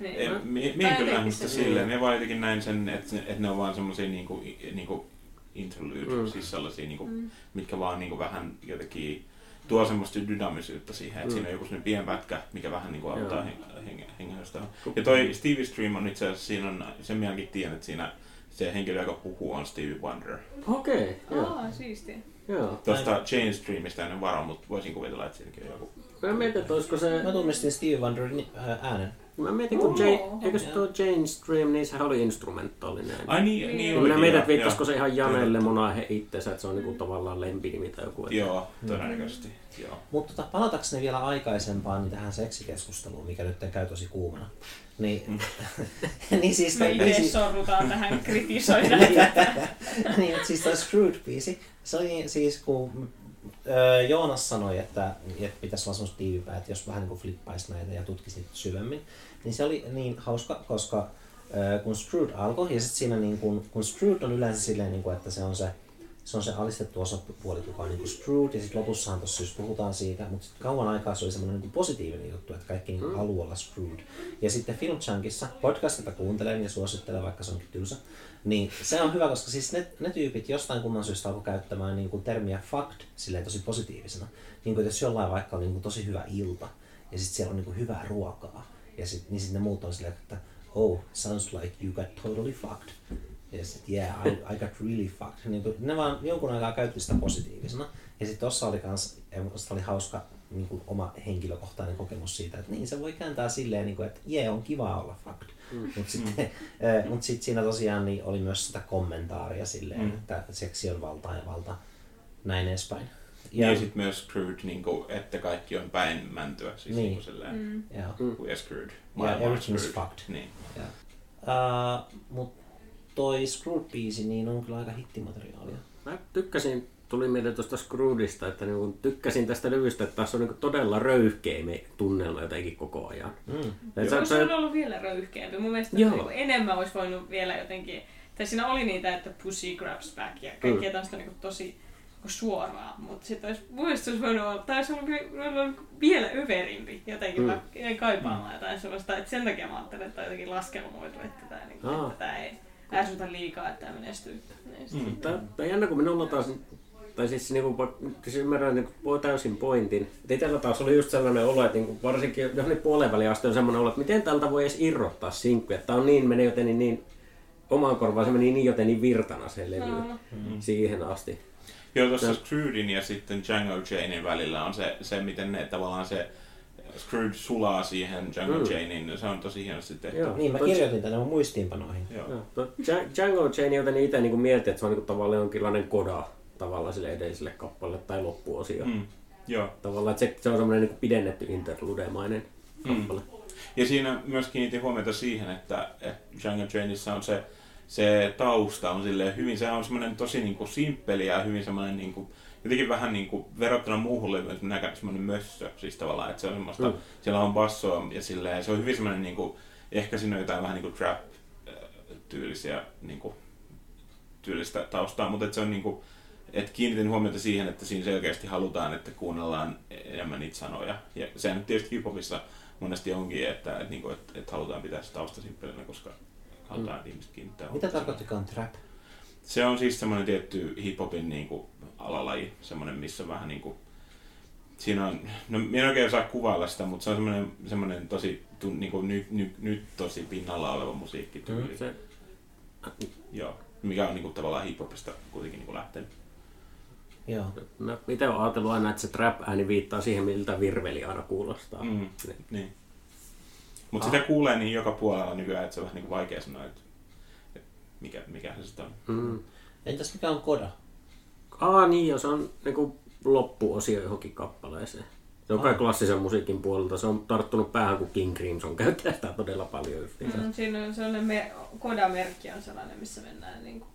Niin. Ei, mi, mi, kyllä silleen. Me vaan jotenkin näin sen, että, ne- että ne on vaan semmoisia niinku, niinku interlude, Mm. siis sellaisia, niinku, Mm. mitkä vaan niinku vähän jotenkin tuo semmoista dynaamisyyttä siihen, että Mm. siinä on joku semmoinen pien pätkä, mikä vähän niinku auttaa Joo. heng- heng- hengähystä. Ja toi Stevie Stream on itse asiassa, siinä on, sen minäkin tiedän, että siinä se henkilö, joka puhuu, on Stevie Wonder. Okei, joo. Aa, siistiä. Joo. Tuosta Jane Streamista en varo, mutta voisin kuvitella, että siinäkin on joku. Mä mietin, että olisiko se... Mä tunnistin Steve Wonderin ää, äänen. Mä mietin, kun Oo. Jane, eikö se tuo Jane Stream, niin sehän oli instrumentaalinen. Ai niin, niin Niin. Minä mietin, että viittaisiko joo. se ihan Janelle Monahe itsensä, että se on niinku tavallaan lempinimi tai joku. että- Joo, todennäköisesti. Joo. Mutta tota, palataanko ne vielä aikaisempaan niin tähän seksikeskusteluun, mikä nyt käy tosi kuumana. Niin, Mm. niin siis Me itse biisi, sorrutaan tähän kritisoida. niin, mutta siis toi Screwed-biisi, se oli siis kun öö, Joonas sanoi, että, että pitäisi olla semmoista tiivipää, että jos vähän niin kuin flippaisi näitä ja tutkisi niitä syvemmin, niin se oli niin hauska, koska kun Screwed alkoi, ja sitten siinä niin kuin, kun Screwed on yleensä silleen, niin kuin, että se on se se on se alistettu osapuoli, joka on niin kuin screwed, ja sitten lopussahan tuossa just puhutaan siitä, mutta sit kauan aikaa se oli semmoinen niin positiivinen juttu, että kaikki niin haluaa olla screwed. Ja sitten Film Chunkissa, podcastita kuuntelen ja suosittelen, vaikka se onkin tylsä, niin se on hyvä, koska siis ne, ne tyypit jostain kumman syystä alkoi käyttämään niin kuin termiä fucked silleen tosi positiivisena. Niin kuin jos jollain vaikka on niin kuin tosi hyvä ilta, ja sitten siellä on niin kuin hyvää ruokaa, ja sit, niin sitten ne muut on silleen, että oh, sounds like you got totally fucked. Ja sitten, yeah, I, I got really fucked. Niin kuin, ne vaan jonkun aikaa käytti sitä positiivisena. Ja sitten tossa oli kans, oli hauska niin kuin oma henkilökohtainen kokemus siitä, että niin se voi kääntää silleen, niin kuin, että jee, yeah, on kiva olla fucked. Mm. Mutta sitten mm. mut sit siinä tosiaan niin oli myös sitä kommentaaria silleen, mm. että seksi on valta ja valta, näin edespäin. Ja, ja sitten myös screwed, niin kuin, että kaikki on päin mäntyä. Siis niin. niin silleen, mm. we are screwed. Yeah, everything is fucked. Niin. Yeah. Uh, mut toi Screwed-biisi niin on kyllä aika hittimateriaalia. Mä tykkäsin, tuli mieleen tuosta Screwedista, että niin tykkäsin tästä levystä, että tässä on niin todella röyhkeä tunnelma jotenkin koko ajan. Mm. Se, se on ollut vielä röyhkeämpi. Mun mielestä Joo. enemmän olisi voinut vielä jotenkin, tai siinä oli niitä, että Pussy Grabs Back ja kaikkea mm. tästä niin tosi suoraan, mutta sitten olisi, olisi voinut olla, tai olisi ollut, ollut vielä överimpi jotenkin, mm. mä jäin kaipaamaan mm. jotain sellaista, että sen takia mä ajattelin, että on jotenkin laskelmoitu, että tämä, niin, että tämä ei ärsytä liikaa, että tämä menestyy. Mm. Tämä on jännä, kun minulla taas, tai siis, niin kuin, siis ymmärrän niin kuin, täysin pointin. Itsellä taas oli just sellainen olo, että niin kuin, varsinkin johonkin puolen väliin asti on sellainen olo, että miten tältä voi edes irrottaa sinkkuja. Tämä on niin, menee joten niin, niin omaan korvaan se meni niin joten niin virtana se levy no. siihen asti. Joo, tuossa Screwdin ja sitten Django Janein välillä on se, se miten ne tavallaan se Scrooge sulaa siihen Django mm. Janein, se on tosi hienosti tehty. Joo, niin, mä kirjoitin tänne mun muistiinpanoihin. Joo. Joo. Django Jane, joten itse niin mietin, että se on niin tavallaan jonkinlainen koda tavallaan sille edelliselle kappaleelle tai loppuosio. Mm. Joo. Tavallaan, että se, se on semmoinen niin pidennetty interludemainen mm. kappale. Mm. Ja siinä myös kiinnitin huomiota siihen, että, että Django Janeissa on se, se tausta on sille hyvin, se on semmoinen tosi niin kuin simppeli ja hyvin semmoinen niin kuin, jotenkin vähän niin kuin verrattuna muuhun levyyn, että näkää semmoinen mössö, siis tavallaan, että se on semmoista, mm. siellä on bassoa ja silleen, se on hyvin semmoinen niin kuin, ehkä siinä on jotain vähän niin kuin trap-tyylisiä niin kuin, tyylistä taustaa, mutta että se on niin kuin, että kiinnitin huomiota siihen, että siinä selkeästi halutaan, että kuunnellaan enemmän niitä sanoja. Ja sehän tietysti hiphopissa monesti onkin, että, että, niin kuin, että, että halutaan pitää se tausta simppelinä, koska halutaan, mm. että ihmiset kiinnittää Mitä tarkoittikaan trap? Se on siis semmoinen tietty hiphopin niin kuin, alalaji, semmoinen, missä vähän niin kuin, siinä on, no minä en oikein osaa kuvailla sitä, mutta se on semmoinen, semmoinen tosi, niin kuin nyt, nyt, nyt tosi pinnalla oleva musiikkityyli. Mm, se... Joo, mikä on niin kuin, tavallaan hiphopista kuitenkin niin kuin lähtenyt. Joo. No, itse olen ajatellut aina, että se trap-ääni viittaa siihen, miltä virveli aina kuulostaa. Mm, niin. Mutta ah. sitä kuulee niin joka puolella nykyään, että se on vähän niin kuin vaikea sanoa, että, että mikä, mikä se sitten on. Mm. Entäs mikä on koda? Aa niin, jos on niin loppuosio johonkin kappaleeseen. Se on kai klassisen musiikin puolelta. Se on tarttunut päähän, kun King Crimson käyttää sitä todella paljon yhteensä. Mm, siinä on sellainen me- kodamerkki on sellainen, missä mennään niin kuin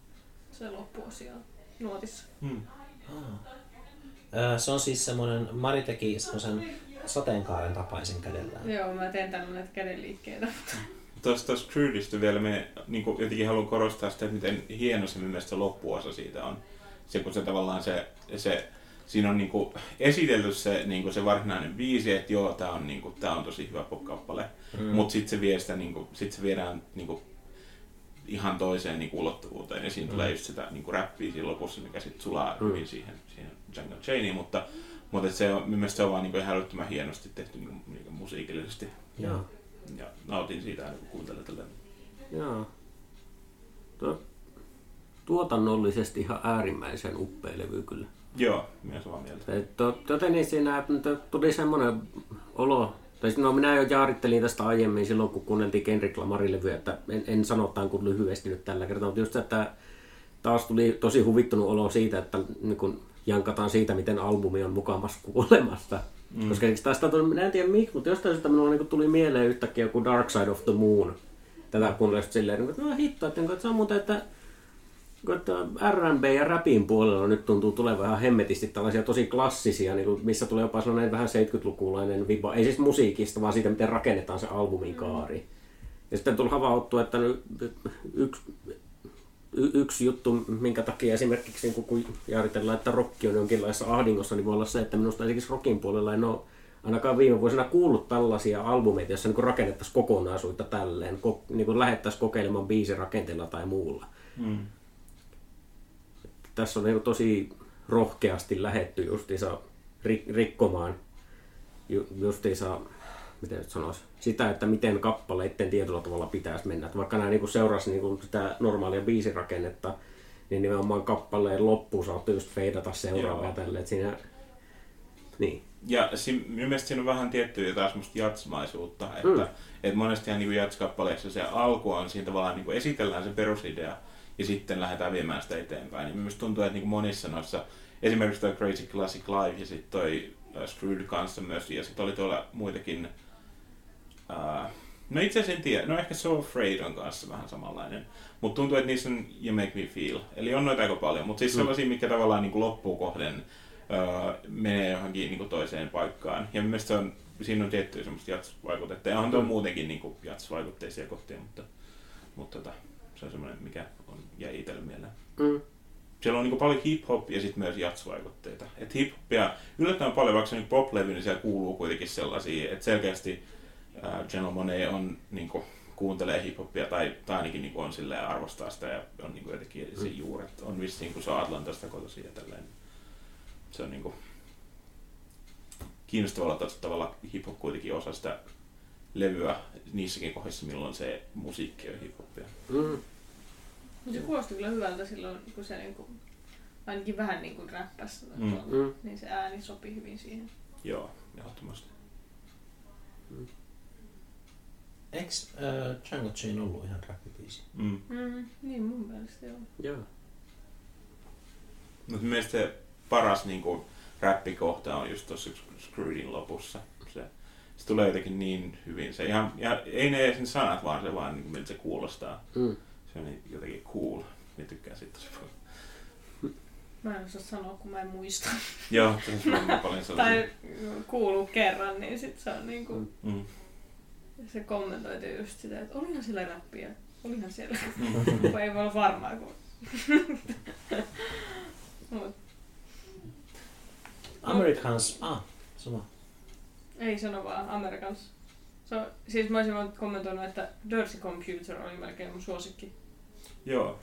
se loppuosio nuotissa. Mm. Ah. Se on siis semmoinen, Mari teki semmoisen sateenkaaren tapaisen kädellä. Joo, mä teen tällainen kädenliikkeitä. Tuosta Screwdistä vielä me niin kuin, jotenkin haluan korostaa sitä, että miten hieno se mielestä se loppuosa siitä on se kun se tavallaan se, se siinä on niinku esitelty se, niinku se varsinainen biisi, että joo, tää on, niinku, tää on tosi hyvä pop-kappale. Mm. Mutta sitten se, vie sitä, niinku, sit se viedään niinku, ihan toiseen niinku, ulottuvuuteen. Ja siinä mm. tulee just sitä niinku, räppiä siinä lopussa, mikä sitten sulaa mm. hyvin siihen, siihen Jungle Chainiin. Mutta, mutta se on, mielestäni se on vaan niinku, ihan älyttömän hienosti tehty niinku, niinku, musiikillisesti. Joo. Ja nautin siitä aina, kun kuuntelen tällä. Joo. Tuo tuotannollisesti ihan äärimmäisen uppea levy kyllä. Joo, minä samaa mieltä. Joten niin siinä tuli semmoinen olo, tai no minä jo jaarittelin tästä aiemmin silloin, kun kuunneltiin Kendrick Lamarin levyä, että en, en sano tämän kuin lyhyesti nyt tällä kertaa, mutta just se, että taas tuli tosi huvittunut olo siitä, että niin kun jankataan siitä, miten albumi on mukamassa kuolemassa. Mm. Koska tästä tuli, minä en tiedä miksi, mutta jostain syystä minulla niin tuli mieleen yhtäkkiä joku Dark Side of the Moon. Tätä kuunnellut silleen, että no hitto, että, että se on muuten, että että R&B ja rapin puolella nyt tuntuu tulevan ihan hemmetisti tällaisia tosi klassisia, niin kuin, missä tulee jopa sellainen vähän 70-lukulainen viba. Ei siis musiikista, vaan siitä, miten rakennetaan se albumin kaari. Ja sitten tuli havauttu, että yksi, yksi juttu, minkä takia esimerkiksi niin kun jaaritellaan, että rokki on jonkinlaisessa ahdingossa, niin voi olla se, että minusta esimerkiksi rockin puolella en ole ainakaan viime vuosina kuullut tällaisia albumeita, joissa niin rakennettaisiin kokonaisuutta tälleen, ko, niin lähettäisiin kokeilemaan biisirakenteella tai muulla. Mm. Tässä on niin tosi rohkeasti lähetty justiinsa rikkomaan justiinsa, miten nyt sanoisi, sitä, että miten kappaleiden tietyllä tavalla pitäisi mennä. Että vaikka nämä niin seurasi niin sitä normaalia biisirakennetta, niin nimenomaan kappaleen loppuun saattoi just feidata seuraavaa tälle. Että siinä, niin. Ja si, mielestäni siinä on vähän tiettyä taas musta jatsmaisuutta, että mm. et monestihan niin jatskappaleissa se alku on siinä tavallaan niin kuin esitellään se perusidea ja sitten lähdetään viemään sitä eteenpäin. Niin tuntuu, että niin monissa noissa, esimerkiksi toi Crazy Classic Live ja sitten toi uh, Screwed kanssa myös, ja sitten oli tuolla muitakin, uh, no itse asiassa en tiedä, no ehkä So Afraid on kanssa vähän samanlainen, mutta tuntuu, että niissä on You Make Me Feel, eli on noita aika paljon, mutta siis mm. sellaisia, mikä tavallaan niin loppuun kohden uh, menee johonkin niin kuin toiseen paikkaan. Ja mielestäni on, siinä on tiettyä semmoista jatsvaikutetta, ja on tuo mm. muutenkin niin jatsvaikutteisia kohtia, mutta, mutta tota, se on semmoinen, mikä on, jäi itselle mieleen. Mm. Siellä on niin paljon hip-hop ja sitten myös jats-vaikutteita. Et hip-hopia yllättävän paljon, vaikka se on pop-levy, niin siellä kuuluu kuitenkin sellaisia, että selkeästi äh, General Monet on niin kuin, kuuntelee hip-hopia tai, tai ainakin niin kuin on silleen arvostaa sitä ja on niin kuin jotenkin mm. se juuret. On vissiin, kun se on Atlantasta kotoisin ja tälleen. Se on niin kuin, kiinnostavalla tavalla hip-hop kuitenkin osa sitä levyä niissäkin kohdissa, milloin se musiikki on hiphopia. Mm. Se kuulosti kyllä hyvältä silloin, kun se niin kuin, ainakin vähän niin kuin räppäsi, mm. mm. niin se ääni sopi hyvin siihen. Joo, ehdottomasti. Mm. Eikö äh, Django Chain ollut ihan räppibiisi? Mm. Mm, niin mun mielestä joo. Joo. Mutta mielestäni se paras niin kuin, räppikohta on just tuossa Screwdin lopussa se tulee jotenkin niin hyvin. Se ihan, ja ei ne ne sanat, vaan se vaan niin miltä se kuulostaa. Mm. Se on niin jotenkin cool. Mä tykkään siitä tosi paljon. Mä en osaa sanoa, kun mä en muista. Joo, se on paljon sellaisia. tai kuuluu kerran, niin sit se on niinku... Mm. Se kommentoitu just sitä, että olihan siellä räppiä. Olihan siellä. Kun ei voi olla varmaa, kun... Mut. Americans... Ah, sama. Ei sano vaan, Amerikans. So, siis mä olisin vaan kommentoinut, että Dirty Computer oli melkein mun suosikki. Joo.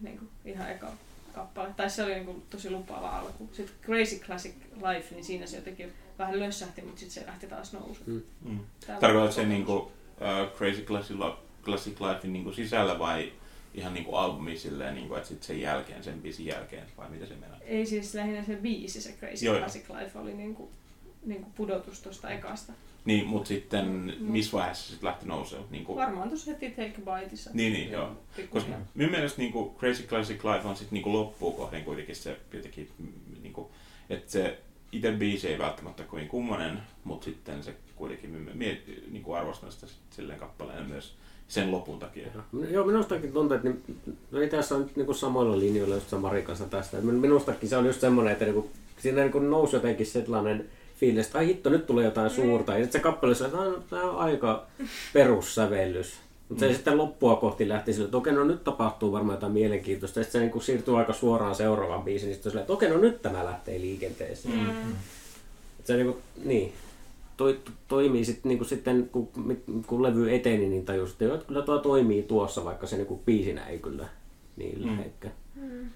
Niin kuin, ihan eka kappale. Tai se oli niin kuin, tosi lupaava alku. Sitten Crazy Classic Life, niin siinä se jotenkin vähän lössähti, mutta sitten se lähti taas nousuun. Mm. Mm. Tarkoitatko se niin kuin, uh, Crazy Classic, Classic Life niin kuin sisällä vai ihan niin kuin albumi silleen, niin kuin, että sitten sen jälkeen, sen biisin jälkeen, vai mitä se menee? Ei siis lähinnä se biisi, se Crazy Joo, Classic Life oli niin kuin niin kuin pudotus tuosta ekasta. Niin, mutta sitten missä vaiheessa sitten lähti nousemaan? Niin kuin... Varmaan tuossa heti Take a Biteissa. Niin, niin, joo. Koska minun mielestä niin kuin Crazy Classic Life on sitten niin loppuun kohden kuitenkin se jotenkin, niin kuin, että se itse biisi ei välttämättä kovin kummonen, mutta sitten se kuitenkin mie, niin kuin arvostan sitä silleen kappaleen myös sen lopun takia. Joo, minustakin tuntuu, että niin, no ei tässä on niin kuin samoilla linjoilla just Marin kanssa tästä. Minustakin se on just semmoinen, että niin kuin, siinä niin kuin nousi jotenkin sellainen fiilis, että ai hitto, nyt tulee jotain suurta. Ja sitten se kappale että tämä on aika perussävellys. Mutta se mm. sitten loppua kohti lähti sille, että okei, no nyt tapahtuu varmaan jotain mielenkiintoista. Sitten se niin siirtyy aika suoraan seuraavaan biisiin, niin sitten sille, että okei, no nyt tämä lähtee liikenteeseen. Mm. Että se niin, kuin, niin toi, toimii sit, niin kuin sitten, kun, kun levy eteni, niin tajus, että kyllä tuo toimii tuossa, vaikka se niin kuin biisinä ei kyllä niin mm. ehkä. Mm.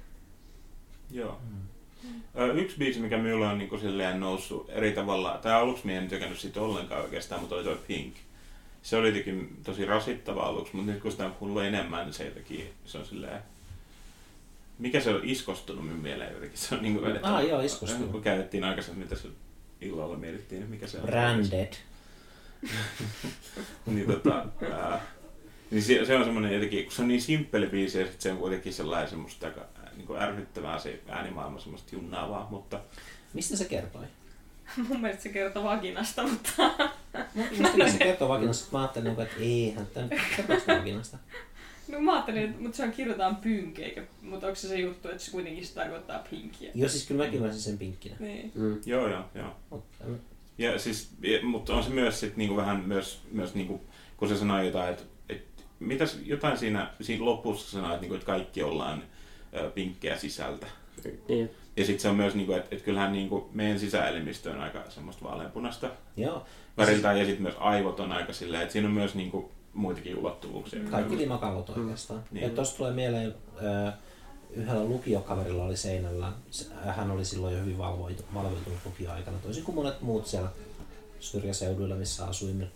Joo. Mm. Yksi biisi, mikä minulla on niin silleen noussut eri tavalla, tai aluksi minä en tykännyt siitä ollenkaan oikeastaan, mutta oli tuo Pink. Se oli jotenkin tosi rasittava aluksi, mutta nyt kun sitä on kuullut enemmän, niin se jotenkin, se on silleen, mikä se on iskostunut minun mieleen jotenkin. Se on niin kuin, että, ah, joo, iskostunut. Kun käytettiin aikaisemmin, mitä se illalla mietittiin, mikä se on. Branded. niin, tota, ää, niin se, se, on semmoinen jotenkin, kun se on niin simppeli biisi ja sit se on kuitenkin sellainen semmoista aika niin kuin ärsyttävää se äänimaailma, semmoista junnaavaa, mutta... Mistä se kertoi? Mun mielestä se kertoo vaginasta, mutta... Mistä se kertoo vaginasta? Mä ajattelin, että eihän tämä kertoo vaginasta. No mä ajattelin, että mutta sehän kirjoitetaan pynk, eikä, mutta onko se se juttu, että se kuitenkin se tarkoittaa pinkkiä? Joo, siis kyllä mäkin ymmärsin sen pinkkinä. Niin. Mm. Joo, joo, joo. Mutta, Ja siis, ja- mutta on se myös sit niinku vähän myös, myös niinku, kun se sanoo jotain, että, että mitäs jotain siinä, siinä lopussa sanoo, että, niinku, että kaikki ollaan ö, pinkkejä sisältä. Niin. Ja sitten se on myös, niinku, että, että kyllähän niinku meidän sisäelimistö on aika semmoista vaaleanpunasta joo, väriltään ja sitten myös aivot on aika silleen, että siinä on myös niinku muitakin ulottuvuuksia. kaikki limakallot oikeastaan. Niin. Ja tuosta tulee mieleen, yhdellä lukiokaverilla oli seinällä, se- hän oli silloin jo hyvin valvoitu, valvoitunut lukioaikana, toisin kuin monet muut siellä syrjäseuduilla, missä asuimme.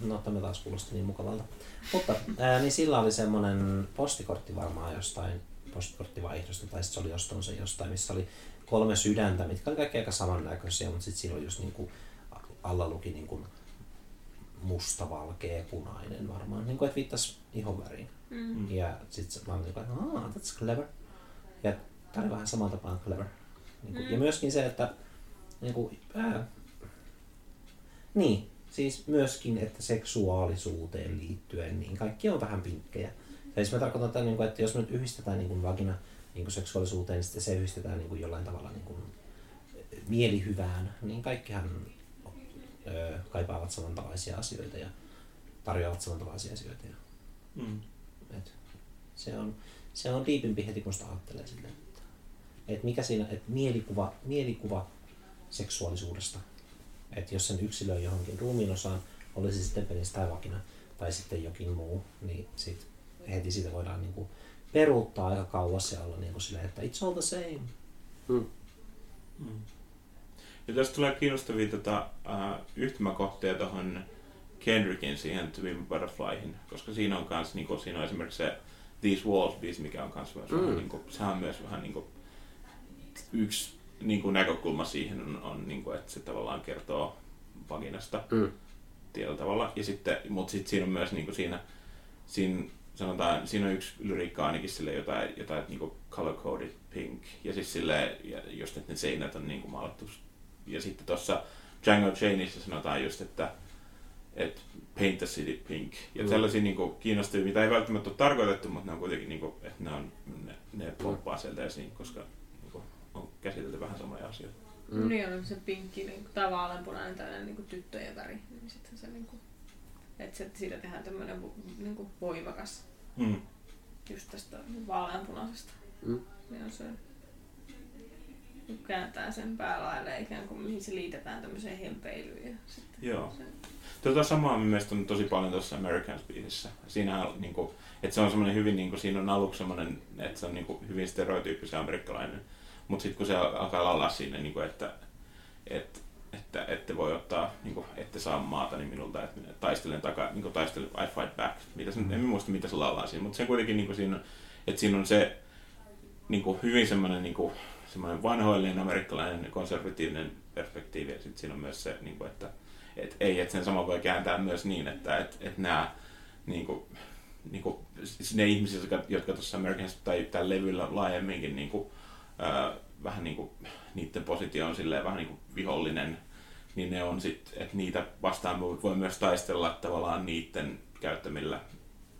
No, tämä taas kuulosti niin mukavalta. Mutta ää, niin sillä oli semmoinen postikortti varmaan jostain postkorttivaihdosta, tai sitten se oli ostanut sen jostain, missä oli kolme sydäntä, mitkä oli kaikki aika samannäköisiä, mutta sitten siinä oli just niinku, alla luki niinku musta, valkea, punainen varmaan, niin kuin että viittasi ihon väriin. Mm. Ja sitten mä olin niin kuin, että "Ah, that's clever. Ja tää oli vähän samalla tapaa clever. Niin kuin, Mm. Ja myöskin se, että niin, kuin, ää, niin, siis myöskin, että seksuaalisuuteen liittyen, niin kaikki on vähän pinkkejä. Ja jos mä tarkoitan tätä, niin kuin, että jos me nyt yhdistetään niin kuin vagina niin kuin seksuaalisuuteen, niin sitten se yhdistetään niin kuin jollain tavalla niin kuin mielihyvään, niin kaikkihan ö, kaipaavat samantavaisia asioita ja tarjoavat samantavaisia asioita. Ja Mm. et se on, se on diipimpi heti, kun sitä ajattelee että, että mikä siinä, että mielikuva, mielikuva seksuaalisuudesta, että jos sen yksilöi johonkin ruumiin osaan, olisi sitten penis tai vakina tai sitten jokin muu, niin sit heti siitä voidaan niinku peruuttaa aika kauas ja olla niinku silleen, että it's all the same. Mm. Mm. Ja tästä tulee kiinnostavia tota, uh, yhtymäkohtia tuohon Kendrickin siihen To Be Butterflyhin, koska siinä on kans, niinku, siinä on esimerkiksi se These Walls biisi, mikä on kans myös Mm. vähän, niinku, sehän on myös vähän niinku, yksi niinku, näkökulma siihen on, on niinku, että se tavallaan kertoo vaginasta Mm. tietyllä tavalla. Ja sitten, mutta sitten siinä on myös niinku, siinä, siinä sanotaan, siinä on yksi lyriikka ainakin sille jotain, jotain että niinku color coded pink. Ja siis sille, ja just että ne seinät on niinku maalattu. Ja sitten tuossa Django Chainissa sanotaan just, että että paint the city pink. Ja Mm. sellaisia niinku kiinnostavia, mitä ei välttämättä ole tarkoitettu, mutta ne on kuitenkin, niinku, että ne, on, ne, ne pomppaa sieltä esiin, koska niinku, on käsitelty vähän samoja asioita. Mm. Mm. Niin on se pinkki niin tai vaaleanpunainen tällainen niin tyttöjen väri. Niin sitten se niin kuin, että se, siitä tehdään tämmöinen niin kuin voimakas Mm. just tästä vaaleanpunaisesta. Mm. Niin on se kääntää sen päälaille ikään kuin mihin se liitetään tämmöiseen hempeilyyn. Ja sitten Joo. se, Tota samaa mielestäni on tosi paljon tuossa American Speedissä. Siinähän on niinku, että se on semmoinen hyvin, niinku, siinä on aluksi semmoinen, että se on niinku, hyvin stereotyyppisen amerikkalainen. Mutta sitten kun se alkaa laulaa siinä, niinku, että, että, että ette voi ottaa, niinku, ette saa maata niin minulta, että minä taistelen takaa, niinku, taistelen, I fight back. Mitä se, en muista mitä se laulaa siinä, mutta se kuitenkin niinku, siinä, on, että siinä on se niinku, hyvin semmoinen niinku, semmoinen vanhoillinen amerikkalainen konservatiivinen perspektiivi ja sitten siinä on myös se, niinku, että et ei, että sen sama voi kääntää myös niin, että et, et nämä niinku, niinku, siis ne ihmiset, jotka, jotka tuossa American tai tällä levyllä laajemminkin niinku, ää, vähän niinku, niiden positio on silleen vähän niinku vihollinen, niin ne on sitten, että niitä vastaan voi, myös taistella tavallaan niiden käyttämillä,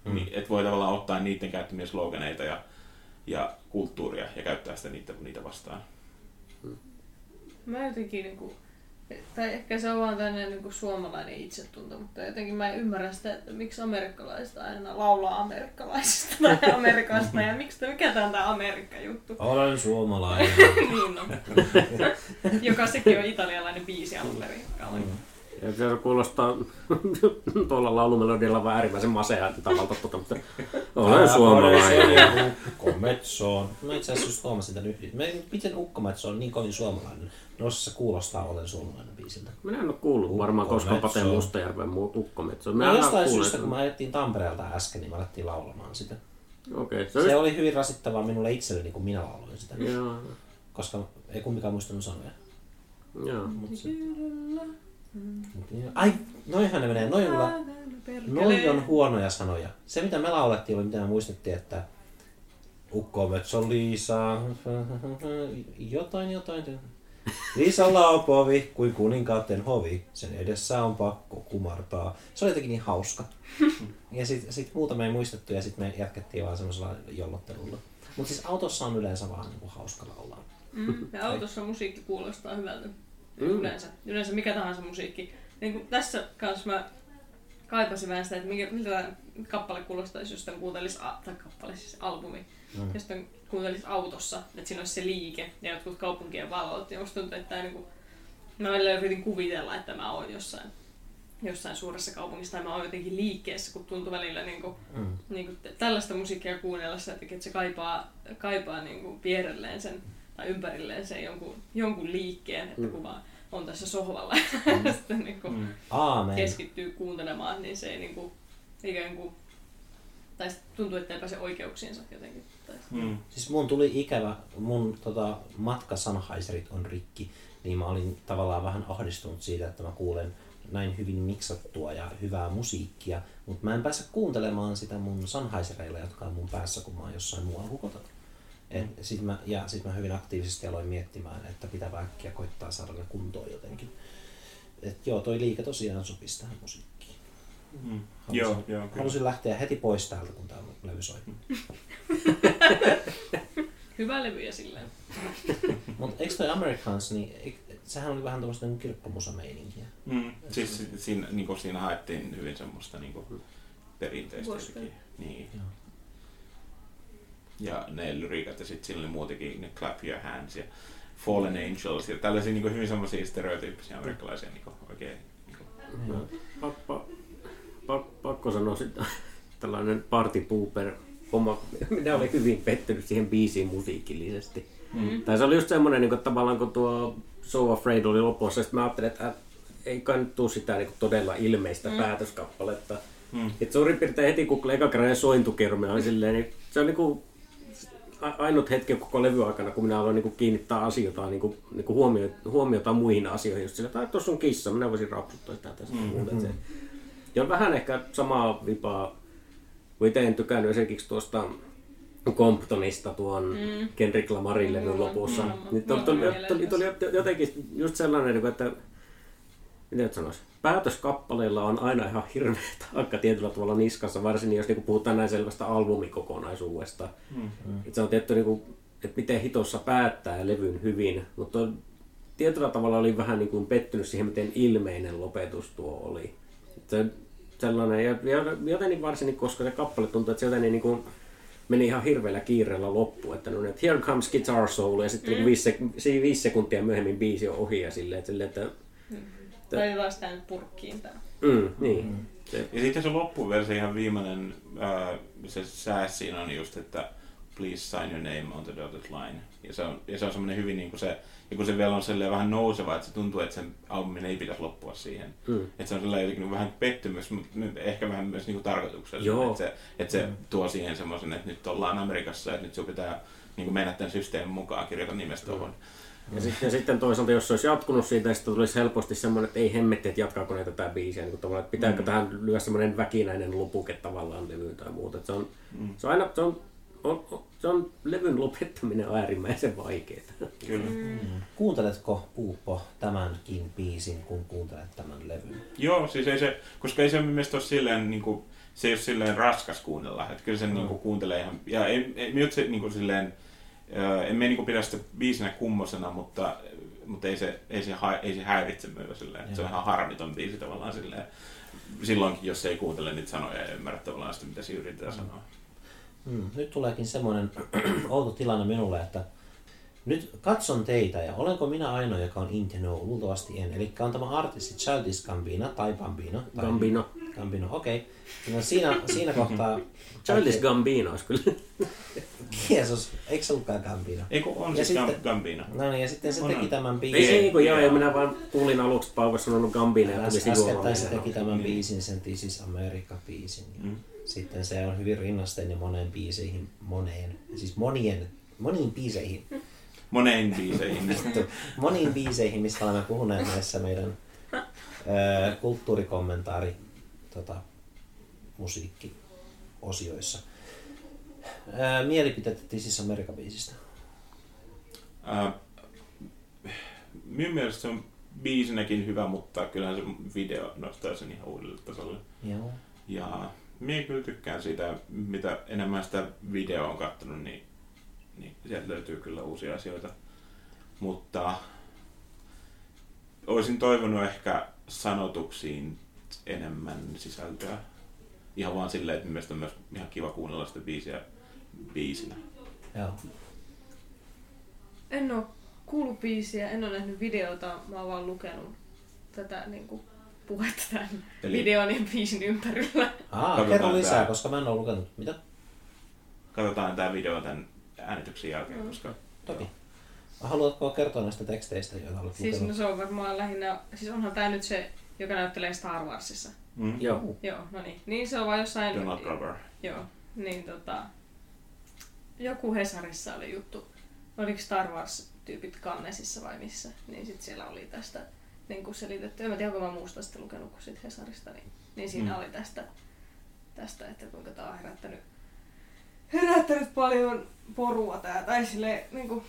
Mm. mm. niin, että voi tavallaan ottaa niiden käyttämiä sloganeita ja, ja kulttuuria ja käyttää sitä niitä, niitä vastaan. mä jotenkin niin kuin, tai ehkä se on vaan tämmöinen niin kuin suomalainen itsetunto, mutta jotenkin mä en ymmärrä sitä, että miksi amerikkalaiset aina laulaa amerikkalaisista tai Amerikasta ja miksi mikä tämä on tämä Amerikka-juttu. Olen suomalainen. niin on. Joka sekin on italialainen biisi alun perin. Ja se kuulostaa tuolla laulumelodialla vähän äärimmäisen masealta tavalta, tota, mutta olen suomalainen. Ukkometsoon. Mä itse asiassa just huomasin tämän yhdyn. Mä- Miten Ukkometso on niin kovin suomalainen? No se kuulostaa olen suomalainen biisiltä. Minä en ole kuullut varmaan koskaan. Pate Mustajärven muu ukkometso. Minä Mä en jostain syystä, kun mä ajettiin Tampereelta äsken, niin mä alettiin laulamaan sitä. Okei, se Se oli... oli hyvin rasittavaa minulle itselleni, kun minä lauloin sitä. Joo, Koska ei kumpikaan muistanut sanoja. joo. Mut se... Ai, noihan ne menee. Noi on, kyllä- noi on huonoja sanoja. Se mitä me laulettiin oli mitä me muistettiin, että Ukko Metso Liisa, jotain jotain. Liisalla on povi kuin kuninkaatten hovi. Sen edessä on pakko kumartaa. Se oli jotenkin niin hauska. Ja sitten sit muuta me ei muistettu ja sitten me jatkettiin vaan semmoisella jollottelulla. Mutta siis autossa on yleensä vaan niin kuin hauska laulaa. Mm. Ja autossa musiikki kuulostaa hyvältä. Mm. Yleensä. Yleensä mikä tahansa musiikki. Niin kuin tässä kanssa mä kaipasin vähän sitä, että mikä, miltä tämä kappale kuulostaisi, jos tämän kuuntelisi, tai kappale siis albumi, mm. jos tämän kuuntelisi autossa, että siinä olisi se liike ja jotkut kaupunkien valot. Ja musta tuntuu, että tämä niin kuin, mä välillä yritin kuvitella, että mä oon jossain, jossain suuressa kaupungissa tai mä oon jotenkin liikkeessä, kun tuntuu välillä niin kuin, Mm. niin kuin tällaista musiikkia kuunnellessa, että että se kaipaa, kaipaa niin kuin vierelleen sen tai ympärilleen sen jonkun, jonkun liikkeen, että kun vaan on tässä sohvalla ja sitten niin kuin Mm. Keskittyy kuuntelemaan, niin se ei niin kuin, ikään kuin, tai tuntuu, että ei pääse oikeuksiinsa jotenkin. Tai Mm. Siis mun tuli ikävä, mun tota, matka Sennheiserit on rikki, niin mä olin tavallaan vähän ahdistunut siitä, että mä kuulen näin hyvin miksattua ja hyvää musiikkia, mutta mä en pääse kuuntelemaan sitä mun Sennheisereilla, jotka on mun päässä, kun mä oon jossain muualla kotona. Et sit mä, ja sitten mä hyvin aktiivisesti aloin miettimään, että pitää äkkiä koittaa saada ne kuntoon jotenkin. Et joo, toi liike tosiaan sopisi tähän musiikkiin. Mm. Halusin, Joo, joo, kyllä. halusin lähteä heti pois täältä, kun tää levy soi. Hyvä levy ja silleen. Mutta eikö toi Americans, niin eik- sehän oli vähän tuommoista niin kirkkomusameininkiä. Mm. Siis si- siinä, niin kuin siinä haettiin hyvin semmoista niin kuin perinteistä. Niin. Joo. Ja ne lyriikat ja sitten siinä oli muutakin ne Clap Your Hands ja Fallen Angels ja tällaisia niin kuin hyvin semmoisia stereotyyppisiä amerikkalaisia niin kuin, oikein niin kuin, Joo. Pakko, pakko, sanoa sitä, tällainen party pooper homma. Minä olin hyvin pettynyt siihen biisiin musiikillisesti. Mm. Tai se oli just semmoinen, niin kuin, tavallaan kun tuo So Afraid oli lopussa, sitten mä ajattelin, että äh, ei kai nyt tuu sitä niin kuin, todella ilmeistä mm. päätöskappaletta. Mm. Et suurin piirtein heti kun eka kerran sointukerme oli silleen, niin se on niinku a- ainut hetki koko levy aikana, kun minä aloin niinku kiinnittää asioita, niinku, niinku huomiota, huomiota muihin asioihin. Just sillä, että tuossa on kissa, minä voisin rapsuttaa sitä tästä. Mm-hmm. Se. Ja on vähän ehkä samaa vipaa, kun itse en tykännyt esimerkiksi tuosta Comptonista tuon mm. Kendrick Lamarin levyn lopussa. Niin tuli, on tuli, tuli, tuli jotenkin just sellainen, niinku, että miten nyt sanoisi, päätöskappaleilla on aina ihan hirveä taakka tietyllä tavalla niskassa, varsinkin jos niinku puhutaan näin selvästä albumikokonaisuudesta. Mm. Et se on tietty, niinku, että miten hitossa päättää levyn hyvin, mutta tietyllä tavalla oli vähän niinku pettynyt siihen, miten ilmeinen lopetus tuo oli. Et se, sellainen, ja, ja jotenkin varsinkin, koska se kappale tuntuu, että se jotenkin niinku, meni ihan hirveällä kiireellä loppuun, että, no, että here comes guitar soul, ja sitten mm. viisi, viisi sekuntia myöhemmin biisi on ohi, ja silleen, että, silleen, että Laitetaan sitä nyt purkkiin tää. Mm, niin. Mm. Se, Ja sitten se loppuversio, ihan viimeinen, ää, se sääs siinä on just, että please sign your name on the dotted line. Ja se on, ja se on semmoinen hyvin niin kuin se, ja kun se vielä on silleen vähän nouseva, että se tuntuu, että sen albumin ei pitäisi loppua siihen. Mm. Että se on sellainen jotenkin vähän pettymys, mutta nyt ehkä vähän myös niin kuin tarkoituksella. Joo. Että se, että se tuo siihen semmoisen, että nyt ollaan Amerikassa, että nyt sun pitää niin kuin mennä tämän systeemin mukaan, kirjoita nimestä tuohon. Ja, sitten, ja sitten toisaalta, jos se olisi jatkunut siitä, niin sitten tulisi helposti semmoinen, että ei hemmetti, että jatkaako ne tätä biisiä. Niin kuin että pitääkö mm. tähän lyödä semmoinen väkinäinen lopuke tavallaan levyyn tai muuta. Että se, on, mm. se on aina, se on, on, on, se on levyn lopettaminen on äärimmäisen vaikeaa. Kyllä. Kuunteletko Puuppo tämänkin biisin, kun kuuntelet tämän levyn? Joo, siis ei se, koska ei se mun mielestä ole silleen, niin kuin, se ei ole silleen raskas kuunnella. Että kyllä se mm. niin kuin, kuuntelee ihan, ja ei, ei minut se niin kuin, silleen, en me niin kuin, pidä sitä biisinä kummosena, mutta, mutta ei, se, ei, se, ha, ei se häiritse myös silleen. että Se on ihan harmiton biisi tavallaan silleen. Silloinkin, jos ei kuuntele niitä sanoja ja ymmärrä tavallaan sitä, mitä siinä yritetään mm. sanoa. Hmm. Nyt tuleekin semmoinen outo tilanne minulle, että nyt katson teitä ja olenko minä ainoa, joka on in the know? Luultavasti en. Eli on tämä artisti Childish Gambino tai Bambino. Tai Gambino. Gambino, okei. Okay. No siinä, siinä kohtaa... Childish Gambino olisi kyllä. Jeesus, eikö se ollutkaan Gambino? Ei kun on Ja siis sitten- Gambino. No niin, ja sitten se On, teki on. tämän Ei, biisin. ei, kun joo, ja minä vaan kuulin aluksi, että Paavo sanonut Gambino ja tuli Äs, äskettäin se teki tämän Niin. biisin, sen This is America-biisin. Ja Mm. Sitten se on hyvin rinnasteinen moneen biiseihin, moneen, siis monien, moniin biiseihin. Moneen biiseihin. moniin biiseihin, mistä olemme puhuneet näissä meidän kulttuurikommentaari tota, musiikkiosioissa. Ö, mielipiteet This is America-biisistä. Ää, minun mielestä se on biisinäkin hyvä, mutta kyllähän se video nostaa sen ihan uudelle tasolle. Joo. Ja minä kyllä tykkään siitä, mitä enemmän sitä videoa on katsonut, niin, niin sieltä löytyy kyllä uusia asioita. Mutta olisin toivonut ehkä sanotuksiin enemmän sisältöä. Ihan vaan silleen, että mielestäni on myös ihan kiva kuunnella sitä biisiä biisinä. Joo. En oo kuullut biisiä, en ole nähnyt videota, mä oon vaan lukenut tätä niin kuin, puhetta tämän Eli- videon ja biisin ympärillä. Aa, kerro lisää, tää. koska mä en ole lukenut. Mitä? Katsotaan tämä video tämän äänityksen jälkeen, koska Toki. Haluatko kertoa näistä teksteistä, joita olet Siis no lukenut? se on varmaan lähinnä, siis onhan tää nyt se, joka näyttelee Star Warsissa. mm. Joo. Joo, no niin. Niin se on vaan jossain... Donald Glover. Joo, niin tota... Joku Hesarissa oli juttu. Oliko Star Wars-tyypit Cannesissa vai missä? Niin sit siellä oli tästä niin kuin selitetty. En mä tiedä, onko mä muusta sitten lukenut kuin sit Hesarista. Niin, niin siinä Mm. oli tästä, tästä, että kuinka tää on herättänyt, herättänyt paljon porua tää. Tai sille niin kuin,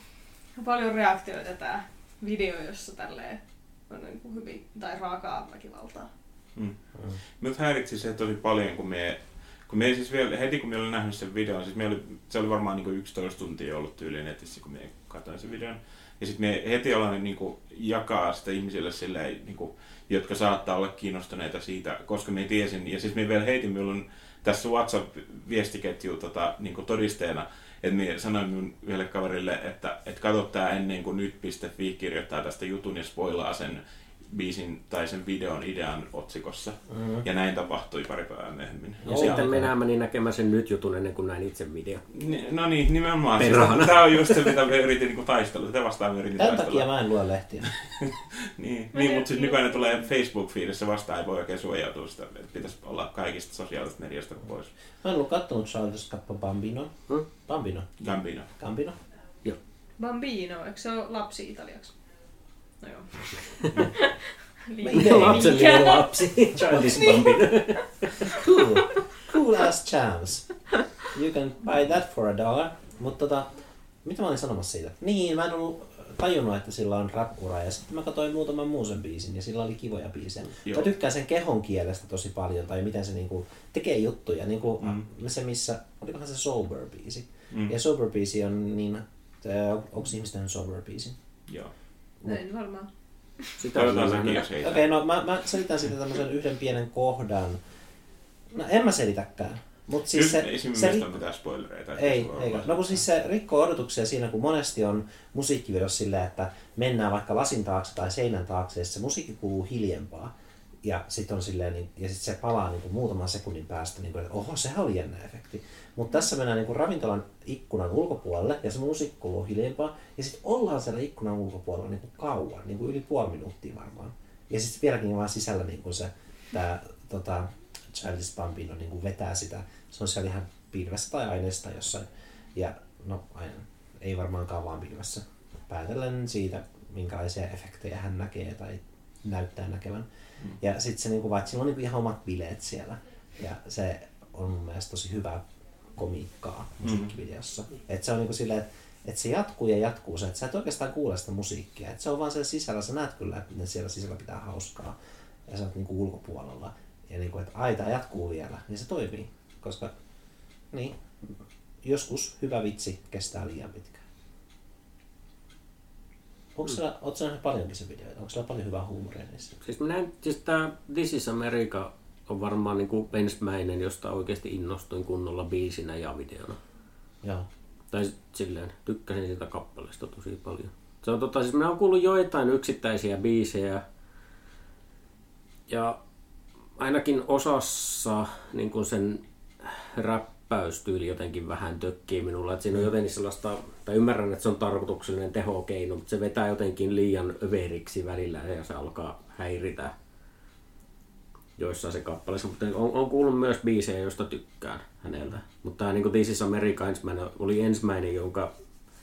paljon reaktioita tää video, jossa tälleen niin kuin hyvin, tai raakaa väkivaltaa. Mm. Mm. Minut häiritsi se tosi paljon, kun me, kun me siis vielä, heti kun me olin nähnyt sen videon, siis me oli, se oli varmaan niin 11 tuntia ollut tyyli netissä, kun me katsoin sen videon. Ja sitten me heti ollaan niin kuin, jakaa sitä ihmisille silleen, niin kuin, jotka saattaa olla kiinnostuneita siitä, koska me tiesin. Ja siis me vielä heitin, minulla on tässä WhatsApp-viestiketju tota, niin kuin todisteena, että me sanoin minun yhdelle kaverille, että, että katso tää ennen kuin nyt.fi kirjoittaa tästä jutun ja spoilaa sen biisin tai sen videon idean otsikossa. Mm. Ja näin tapahtui pari päivää myöhemmin. Ja Joo, sitten minä menin näkemään sen nyt jutun ennen kuin näin itse video. Ni- No niin, nimenomaan. Perhana. Tämä on just se, mitä me yritin niin taistella. Sitä vastaan me yritin Tämän taistella. takia mä en lue lehtiä. Niin, niin mutta sitten nykyään ne tulee Facebook-feedissä vastaan, ei voi oikein suojautua sitä. Pitäisi olla kaikista sosiaalisesta mediasta pois. Mä en ollut kattonut Childish Kappa Bambino. Hmm? Bambino. Gambino. Gambino. Bambino, eikö se ole lapsi italiaksi? No joo. Mä Liian- ite- Lapsellinen lapsi. Childish Bambino. Cool. Cool ass chance. You can buy that for a dollar. Mutta tota, mitä mä olin sanomassa siitä? Niin, mä en ollut tajunnut, että sillä on rap-ura. Ja sitten mä katsoin muutaman muun sen biisin ja sillä oli kivoja biisejä. Joo. Mä tykkään sen kehon kielestä tosi paljon, tai miten se niinku tekee juttuja. Niinku Mm. se, missä, olikohan se Sober-biisi. Mm. Ja Sober-biisi on niin, onko ihmisten Sober-biisi? Joo. Näin varmaan. Sitä Toivotaan on ei. Okei, okay, no mä, mä selitän siitä tämmöisen yhden pienen kohdan. No en mä selitäkään. Mutta siis Siis se, ei siinä se, mielestä mitään spoilereita. ei, se eikä. olla. No kun siis se rikkoo odotuksia siinä, kun monesti on musiikkivideossa silleen, että mennään vaikka lasin taakse tai seinän taakse, ja se musiikki kuuluu hiljempaa. Ja sitten on silleen, niin, ja sit se palaa niin kuin muutaman sekunnin päästä, niin kuin, että oho, sehän oli jännä efekti. Mutta tässä mennään niin kuin ravintolan ikkunan ulkopuolelle, ja se musiikki kuuluu hiljempaa, ja sitten ollaan siellä ikkunan ulkopuolella niin kuin kauan, niin kuin yli puoli minuuttia varmaan. Ja sitten vieläkin vaan sisällä niin kuin se, tää, tota, Childish Bambino niin kuin vetää sitä, se on siellä ihan pilvessä tai aineesta jossain. Ja no, aina, ei varmaankaan vaan pilvessä. Päätellen siitä, minkälaisia efektejä hän näkee tai näyttää näkevän. Ja sitten se, niinku, vaikka sillä on niinku ihan omat bileet siellä. Ja se on mun mielestä tosi hyvää komiikkaa musiikkivideossa. Mm. Että se on niinku silleen, että et se jatkuu ja jatkuu se, että sä et oikeastaan kuule sitä musiikkia. Että se on vaan siellä sisällä, sä näet kyllä, että ne siellä sisällä pitää hauskaa. Ja sä oot niinku ulkopuolella. Ja niinku, että ai tää jatkuu vielä, niin se toimii. Koska niin, joskus hyvä vitsi kestää liian pitkään. Onko mm. ootko sä nähnyt paljonkin se videoita? Onko siellä paljon hyvää huumoria niissä? Siis mä näin, siis tää This is America on varmaan niinku ensimmäinen, josta oikeasti innostuin kunnolla biisinä ja videona. Joo. Tai silleen, tykkäsin siitä kappaleesta tosi paljon. Se on tota, siis minä olen kuullut joitain yksittäisiä biisejä. Ja ainakin osassa niin kuin sen räppäystyyli jotenkin vähän tökkii minulla. Että siinä on jotenkin sellaista, tai ymmärrän, että se on tarkoituksellinen tehokeino, mutta se vetää jotenkin liian överiksi välillä ja se alkaa häiritä joissain se kappaleissa, mutta on, on kuullut myös biisejä, joista tykkään häneltä. Mutta tämä niin This is America ensimmäinen oli ensimmäinen, jonka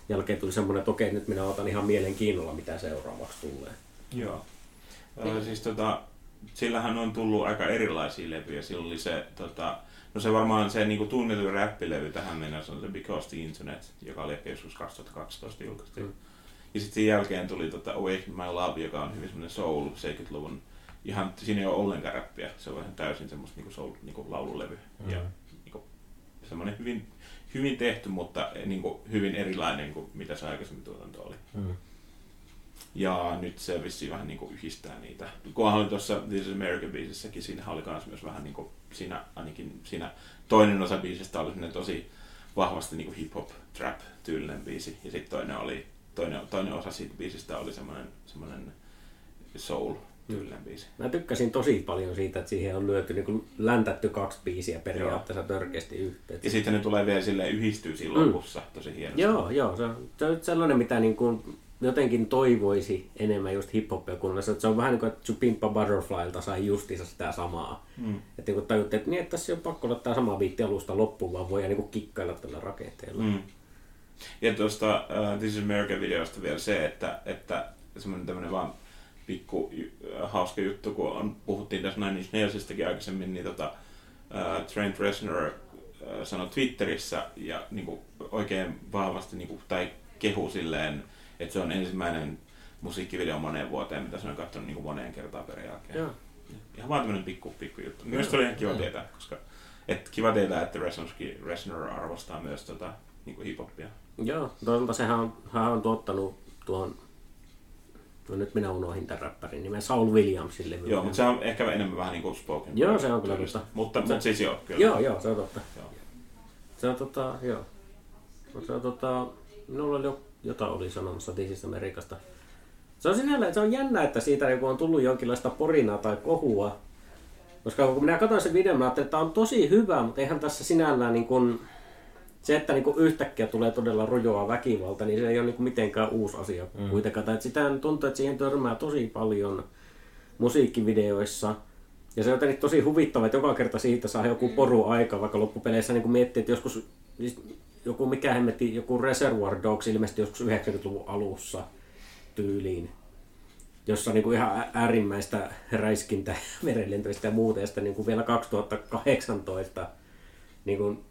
jälkeen tuli semmoinen, että okei, nyt minä otan ihan mielenkiinnolla, mitä seuraavaksi tulee. Joo. Niin. Siis tota, sillähän on tullut aika erilaisia levyjä. Sillä oli se, tota, no se varmaan se niinku tunnetuin räppilevy tähän mennessä on se Because the Internet, joka oli ehkä joskus 2012 julkaistu. Mm. Ja sitten sen jälkeen tuli tota Awaken My Love, joka on hyvin semmoinen soul 70-luvun. Ihan, siinä ei ole ollenkaan räppiä, se on ihan täysin semmoista niinku soul, niinku laululevy. Mm. Ja niinku, semmoinen hyvin, hyvin tehty, mutta niinku, hyvin erilainen kuin mitä se aikaisemmin tuotanto oli. Mm. Ja nyt se vissiin vähän niinku yhdistää niitä. Kunhan oli tuossa This is American biisissäkin, siinä oli myös vähän niinku, siinä ainakin siinä toinen osa biisistä oli tosi vahvasti niinku hip-hop, trap tyylinen biisi. Ja sitten toinen oli toinen, toinen osa siitä biisistä oli semmoinen, semmoinen soul tyylinen biisi. Mä tykkäsin tosi paljon siitä, että siihen on lyöty niin läntätty kaksi biisiä periaatteessa joo. törkeästi yhteen. Ja sitten ne tulee vielä sille yhdistyy siinä mm. lopussa tosi hienosti. Joo, joo. Se on, se on sellainen, mitä niin kuin jotenkin toivoisi enemmän just hip-hopia kuunnella. Se on vähän niin kuin, että Pimpa Butterflylta sai justiinsa sitä samaa. Mm. Että niin tajuttiin, että, niin, että tässä on pakko olla tämä sama biitti alusta loppuun, vaan voi niin kikkailla tällä rakenteella. Mm. Ja tuosta uh, This is America-videosta vielä se, että, että semmoinen tämmöinen vaan pikku uh, hauska juttu, kun on, puhuttiin tässä näin Nailsistakin aikaisemmin, niin tota, uh, Trent Reznor uh, sanoi Twitterissä ja niin kuin, oikein vahvasti niin kuin, tai kehu silleen, että se on ensimmäinen musiikkivideo moneen vuoteen, mitä se on katsonut niin kuin moneen kertaan periaatteessa. Joo. Ihan vaan tämmöinen pikku, pikku juttu. Mielestäni oli ihan kiva tietää, koska et kiva tietää, että Reznor arvostaa myös tota, niin kuin hip-hopia. Joo, toisaalta sehän on, hän on tuottanut tuon, no nyt minä unohdin tämän räppärin nimen, Saul Williamsille. Joo, mutta se on ehkä enemmän vähän niin kuin spoken. Joo, se on kyllä totta. Mutta, se, mutta siis joo, kyllä. Joo, joo, se on totta. Joo. Se on tota, joo. Se on tota, minulla oli jota oli sanomassa This Amerikasta. Se on sinällä, se on jännä, että siitä kun on tullut jonkinlaista porinaa tai kohua, koska kun minä katsoin sen videon, mä ajattelin, että tämä on tosi hyvä, mutta eihän tässä sinällään niin kuin, se, että niin kuin yhtäkkiä tulee todella rujoa väkivalta, niin se ei ole niin kuin mitenkään uusi asia mm. kuitenkaan. Tai että sitä tuntuu, että siihen törmää tosi paljon musiikkivideoissa. Ja se on jotenkin tosi huvittava, että joka kerta siitä saa joku mm. poru aika, vaikka loppupeleissä niin kuin miettii, että joskus siis joku mikä hemmetti, joku Reservoir Dogs ilmestyi joskus 90-luvun alussa tyyliin jossa niin kuin ihan äärimmäistä räiskintä, merenlentoista ja muuta, ja sitten niin kuin vielä 2018 niin kuin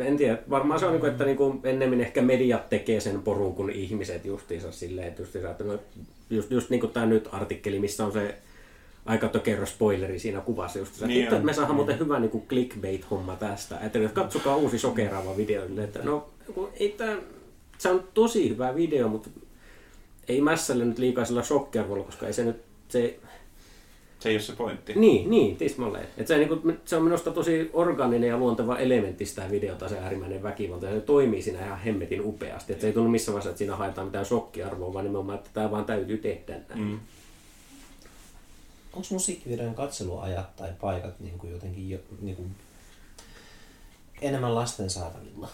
en tiedä, varmaan se on, niin että niin ennemmin ehkä mediat tekee sen porun kuin ihmiset justiinsa silleen, että justiinsa, että no, just, just niin kuin tämä nyt artikkeli, missä on se aika tökerro spoileri siinä kuvassa just niin että me saadaan muuten hyvä niin kuin clickbait-homma tästä. Että katsokaa uusi sokeraava video. Että no, ei tämä, se on tosi hyvä video, mutta ei mässälle nyt liikaa sillä shokkiarvolla, koska ei se nyt, se se ei ole se pointti. Niin, niin tismalleen. Et se, niin kuin, se on minusta tosi organinen ja luonteva elementti sitä videota, se äärimmäinen väkivalta. Ja se toimii siinä ihan hemmetin upeasti. Et se ei tunnu missään vaiheessa, että siinä haetaan mitään shokkiarvoa, vaan nimenomaan, että tämä vaan täytyy tehdä näin. Mm. Onko musiikkivideon katseluajat tai paikat niin kuin jotenkin jo, niin kuin enemmän lasten saatavilla?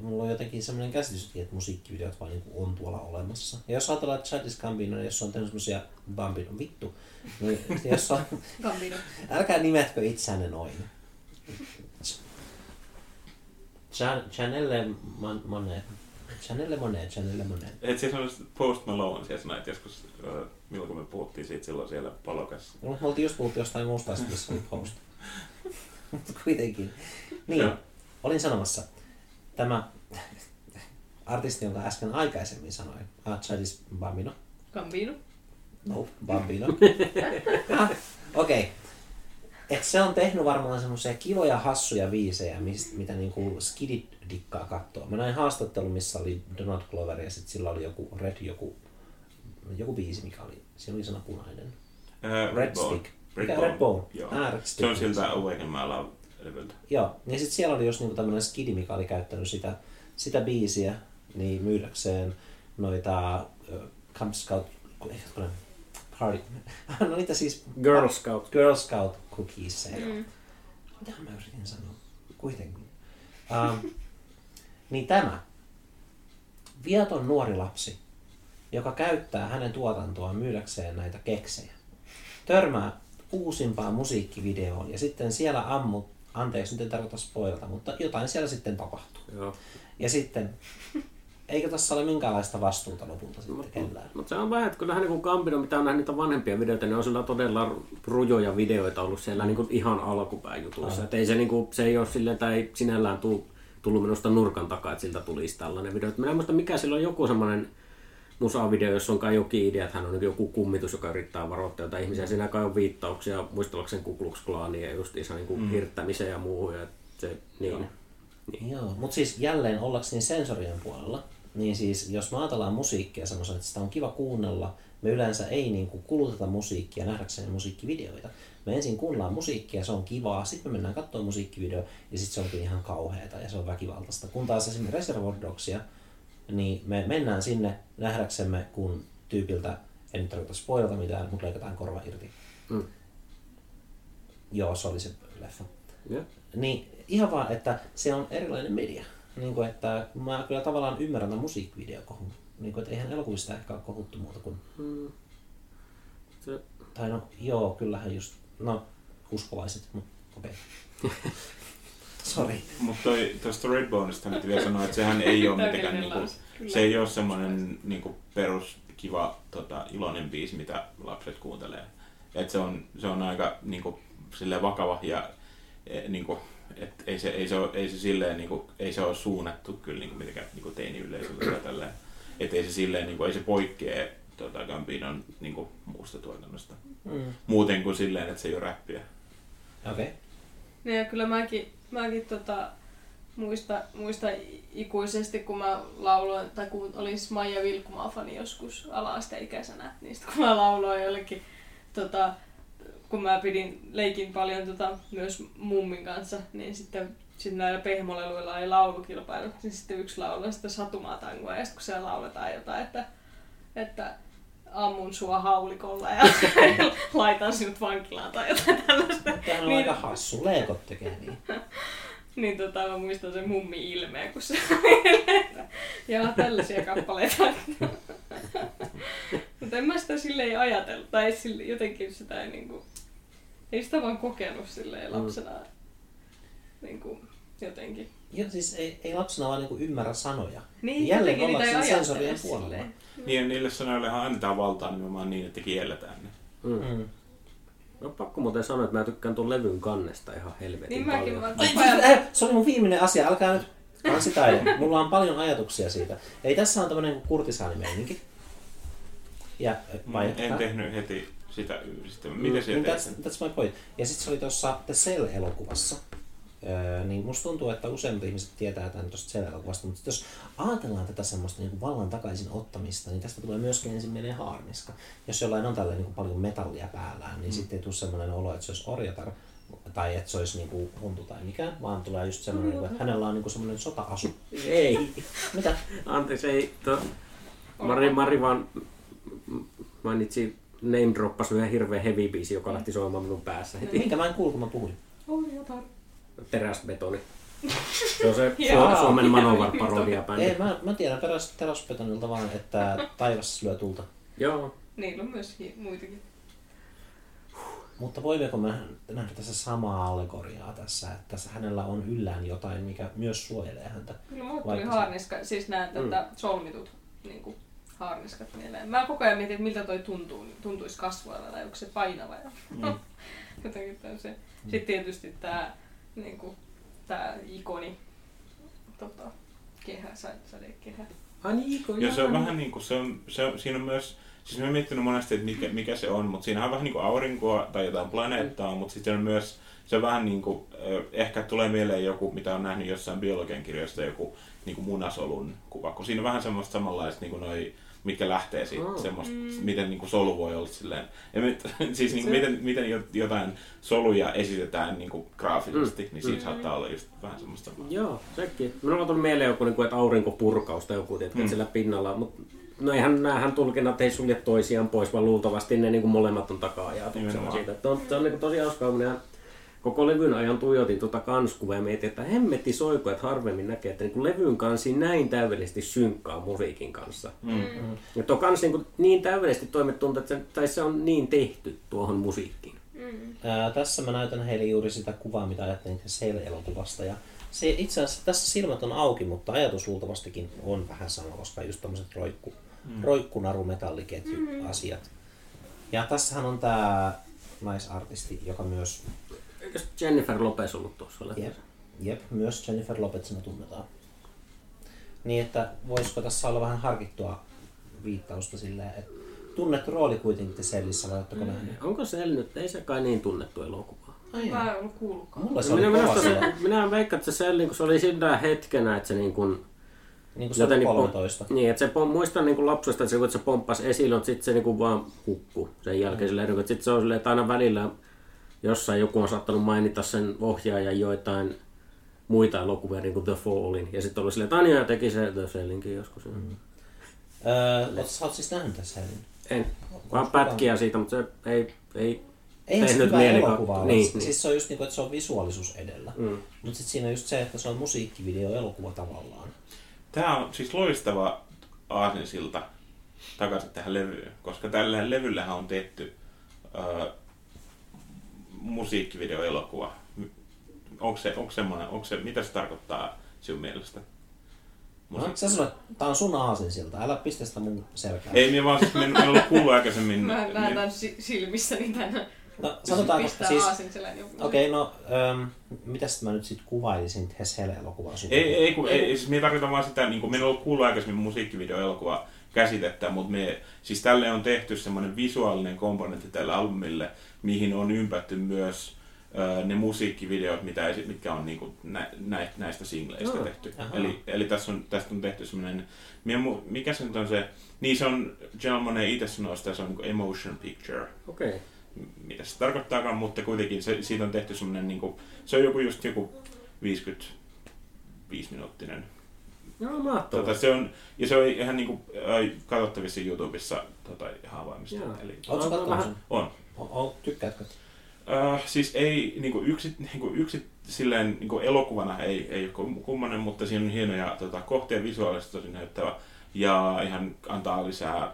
mulla on jotenkin semmoinen käsitys, että musiikkivideot vaan niin on tuolla olemassa. Ja jos ajatellaan, että Childish Gambino, jos on tehnyt semmoisia Bambino, vittu, niin jos on, Gambino. älkää nimetkö itseänne noin. Chanelle Monet. Chanelle Monet, Chanelle Monet. Et siis on Post Malone siellä näitä joskus, milloin me puhuttiin siitä silloin siellä palokassa. No, me oltiin just puhuttu jostain muusta, Post. Mutta kuitenkin. Niin, olin sanomassa tämä artisti, jonka äsken aikaisemmin sanoin, ah, Childish Bambino. Gambino. No, Bambino. ah, Okei. Okay. Et se on tehnyt varmaan semmoisia kivoja, hassuja viisejä, mistä, mitä niinku skidit dikkaa katsoa. Mä näin haastattelun, missä oli Donald Glover ja sitten sillä oli joku Red, joku, joku biisi, mikä oli, siinä oli sana punainen. Uh, Red, Red Stick. Red, Red Bone. Red Bone. Joo. Ah, Red Stick. Se on siltä Awaken My Love levyltä. Joo, ja sitten siellä oli just niinku tämmöinen skidi, mikä oli käyttänyt sitä, sitä biisiä niin myydäkseen noita uh, Camp Scout, party, no niitä siis... Girl Scout. Girl Scout cookies. Mm. Mitä mä yritin sanoa? Kuitenkin. Um, niin tämä viaton nuori lapsi, joka käyttää hänen tuotantoaan myydäkseen näitä keksejä, törmää uusimpaan musiikkivideoon ja sitten siellä ammut Anteeksi, nyt en tarkoita spoilata, mutta jotain siellä sitten tapahtuu. Joo. Ja sitten, eikö tässä ole minkäänlaista vastuuta lopulta sitten mut, kellään? Mutta se on vähän, että kyllähän niin Gambino, mitä on nähnyt niitä vanhempia videoita, niin on sillä todella rujoja videoita ollut siellä niin kuin ihan alkupään jutuissa. Että ei se, niin kuin, se ei ole silleen, tai ei sinällään tullut, tullut minusta nurkan takaa, että siltä tulisi tällainen video. Minä en muista mikä sillä on joku semmoinen musavideo, jossa on kai jokin idea, että hän on joku kummitus, joka yrittää varoittaa jotain ihmisiä. Siinä kai on viittauksia muistellakseen Ku Klux Klaania ja justiinsa niin mm. hirttämiseen ja muuhun. Ja se, niin. Niin. Joo, mutta siis jälleen ollakseni sensorien puolella, niin siis jos me ajatellaan musiikkia semmoisen, että sitä on kiva kuunnella, me yleensä ei niin kuin kuluteta musiikkia nähdäkseen musiikkivideoita. Me ensin kuunnellaan musiikkia, se on kivaa, sitten me mennään katsomaan musiikkivideo ja sitten se onkin ihan kauheata ja se on väkivaltaista. Kun taas esimerkiksi Reservoir Dogsia, niin me mennään sinne nähdäksemme, kun tyypiltä, en nyt tarkoita spoilata mitään, mutta leikataan korva irti. Mm. Joo, se oli se leffa. Yeah. Niin ihan vaan, että se on erilainen media. Niin kuin, että mä kyllä tavallaan ymmärrän tämän musiikkivideokohun. Niin kuin, että eihän elokuvista ehkä ole kohuttu muuta kuin... Mm. Se... Tai no, joo, kyllähän just... No, uskovaiset, mutta okei. Okay. Sori. Mutta tuosta Redboneista nyt vielä sanoa, että sehän ei ole mitenkään niinku, se ei ole semmoinen niinku perus kiva tota, iloinen biisi, mitä lapset kuuntelee. Et se, on, se on aika niinku, vakava ja e, niinku, et ei, se, ei, se ole, ei se silleen niinku, ei se ole suunnattu kyllä niinku, mitenkään niinku teini-yleisölle tai tälleen. Et ei se silleen niinku, ei se poikkee tota, Gambinon niinku, muusta tuotannosta. Mm. Muuten kuin silleen, että se ei ole räppiä. Okei. Okay. No ja kyllä mäkin, mäkin tota, muista, muista ikuisesti, kun mä lauloin, tai kun olin Maija Vilkumaa fani joskus ala-asteikäisenä, niin sitten kun mä lauloin jollekin, tota, kun mä pidin leikin paljon tota, myös mummin kanssa, niin sitten sitten näillä pehmoleluilla oli laulukilpailu, niin sitten yksi laulu sitten satumaa tangoa, ja sitten kun siellä lauletaan jotain, että, että ammun sua haulikolla ja laitan sinut vankilaan tai jotain tällaista. Tämä on niin, aika hassu, leekot tekee niin. niin tota, mä muistan sen mummi ilmeen, kun se ja tällaisia kappaleita. Mutta en mä sitä silleen ajatellut, tai sille, jotenkin sitä ei niinku, ei sitä vaan kokenut silleen lapsena mm. niinku, jotenkin. Joo, siis ei, ei lapsena vaan niinku ymmärrä sanoja. Niin, Jälleen ollaan sen sensorien puolella. Silleen. Niin, ja niille sanoillehan annetaan valtaa nimenomaan niin, että kielletään ne. Mm. Mm. No pakko muuten sanoa, että mä tykkään tuon levyn kannesta ihan helvetin niin paljon. Mäkin, mä... Ai, se oli mun viimeinen asia, älkää nyt kansitaide. Mulla on paljon ajatuksia siitä. Ei tässä on tämmönen kurtisaanimeininki. Ja, vai, en tehnyt heti sitä. Sitä. Miten mm, se niin that's, that's my point. Ja sitten se oli tuossa The Cell-elokuvassa Öö, niin musta tuntuu, että useimmat ihmiset tietää tämän tuosta selälokuvasta, mutta jos ajatellaan tätä semmoista niin vallan takaisin ottamista, niin tästä tulee myöskin ensimmäinen haarniska. Jos jollain on tällä niin paljon metallia päällään, niin mm. sitten ei tule semmoinen olo, että se olisi orjatar tai että se olisi niinku huntu tai mikä, vaan tulee just semmoinen, mm. että hänellä on niinku semmoinen sota-asu. Ei. Mitä? Anteeksi, ei. To... Mari, Mari vaan mainitsi name droppas yhden hirveän heavy biisi, joka lähti soimaan minun päässä heti. Minkä mä en kuulu, kun mä puhuin? Orjatar teräsbetoni. Se on se Suomen Manowar-parodia bändi. Ei, mä, mä tiedän teräs, teräsbetonilta vaan, että taivas lyö tulta. Joo. Niillä on myös muitakin. Mutta voimmeko me nähdä tässä samaa allegoriaa tässä, että tässä hänellä on yllään jotain, mikä myös suojelee häntä? Kyllä mulle tuli haarniska, siis nämä mm. tätä solmitut niin kuin, haarniskat mieleen. Mä koko ajan mietin, että miltä toi tuntuu, tuntuisi kasvoilla tai onko se painava. Ja... Mm. Jotenkin se. Sitten tietysti tämä niin kuin, tää ikoni tota, kehä, sadekehä. Ai niin, ikoni. Ja se on vähän niin kuin, se on, se on, siinä on myös, siis mä oon miettinyt monesti, että mikä, mikä se on, mutta siinä on vähän niin kuin aurinkoa tai jotain planeettaa, mm. mutta sitten on myös, se on vähän niin kuin, ehkä tulee mieleen joku, mitä on nähnyt jossain biologian kirjoista, joku niin kuin munasolun kuva, kun siinä on vähän semmoista samanlaista niin kuin noi mitkä lähtee siitä, oh. semmoista, mm. miten niin kuin solu voi olla silleen, ja mit, siis niin, kuin, miten, miten jotain soluja esitetään niin kuin graafisesti, mm. niin siinä mm. saattaa olla just vähän semmoista. Joo, sekin. Minulla on tullut mieleen joku, niin kuin, että aurinkopurkaus tai joku, että mm. sillä pinnalla, mutta no eihän näähän tulkinnat ei sulje toisiaan pois, vaan luultavasti ne niin kuin molemmat on taka-ajatuksena siitä. Että on, se on niin kuin tosi hauskaa, koko levyn ajan tuijotin tuota kanskuvaa ja mietin, että hemmetti soiko, että harvemmin näkee, että niin levyn kansi näin täydellisesti synkkaa musiikin kanssa. Mm. mm. Ja tuo kansi niin, niin täydellisesti toimet tuntuu, että se, tai se on niin tehty tuohon musiikkiin. Mm. Ää, tässä mä näytän heille juuri sitä kuvaa, mitä ajattelin Sale-elokuvasta. Ja se itse asiassa tässä silmät on auki, mutta ajatus luultavastikin on vähän sama, koska just tämmöiset roikku, mm. roikkunarumetalliketju mm. asiat. Ja tässähän on tämä naisartisti, joka myös Eikö Jennifer Lopez ollut tuossa Jep. Jep, myös Jennifer Lopezina tunnetaan. Niin, että voisiko tässä olla vähän harkittua viittausta silleen, että tunnettu rooli kuitenkin te Sellissä, vai oletteko nähneet? Onko se nyt? Ei se kai niin tunnettu elokuva. Ai Mä en ollut kuullutkaan. Mulla se oli Minä, kova se, minä veikkaan, että se Selli, kun se oli sillä hetkenä, että se niin kuin, niin kuin se oli joten niin, 13. niin, että se pom, muistan niin kuin lapsesta, että se, kun se pomppasi esille, mutta sitten se niin kuin vaan hukku sen jälkeen. Mm. Silleen, että sitten se on silleen, että aina välillä jossain joku on saattanut mainita sen ohjaajan joitain muita elokuvia, niin kuin The Fallin. Ja sitten oli silleen, että Anja teki se The Sellinkin joskus. Mm. Öö, oot, sä oot siis nähnyt tässä Hellin? En, vaan pätkiä siitä, mutta se ei, ei Eihän se hyvä elokuva ole. Niin, Siis niin. se on just niinku, että se on visuaalisuus edellä. Mm. Mutta sitten siinä on just se, että se on musiikkivideo elokuva tavallaan. Tämä on siis loistava aasinsilta takaisin tähän levyyn, koska tällä levyllähän on tehty äh, musiikkivideoelokuva. Onko se, onko semmoinen, onko se, mitä se tarkoittaa sinun mielestä? No, sä sanoit, että tää on sun aasinsilta, älä pistä sitä mun selkään. Ei, minä vaan siis, minä en ollut kuullut aikaisemmin. Mä minä- näen tämän si- silmissäni tänne. No, sanotaanko, Pistää siis, okei, okay, no, ähm, mitäs mä nyt sit kuvailisin Hes Hell-elokuvaa sun? Ei, ei, kun, ei, siis minä tarkoitan vaan sitä, niin kuin minä en ollut kuullut aikaisemmin musiikkivideoelokuva käsitettä, mutta me, siis tälle on tehty semmoinen visuaalinen komponentti tälle albumille, mihin on ympätty myös ö, ne musiikkivideot, mitä, esi- mitkä on niinku nä, näistä, näistä singleistä Joo. tehty. Aha. Eli, eli tässä on, tästä on tehty semmoinen, mikä se nyt on se, niin se on, General Monet itse sanoo sitä, se on niinku emotion picture, Okei. Okay. mitä se tarkoittaakaan, mutta kuitenkin se, siitä on tehty semmoinen, niinku, se on joku just joku 55 minuuttinen Joo, mahtavaa. Tota, se on, ja se on ihan niinku, äh, katsottavissa YouTubessa tota, ihan avaimista. Joo. Eli, kattonut vähän- sen? on. O, o, tykkäätkö? Äh, siis ei, niinku yksi, niinku yksi silleen, niinku elokuvana ei, ei ole kum- kummonen, mutta siinä on hienoja tota, kohtia visuaalisesti tosi näyttävä ja ihan antaa lisää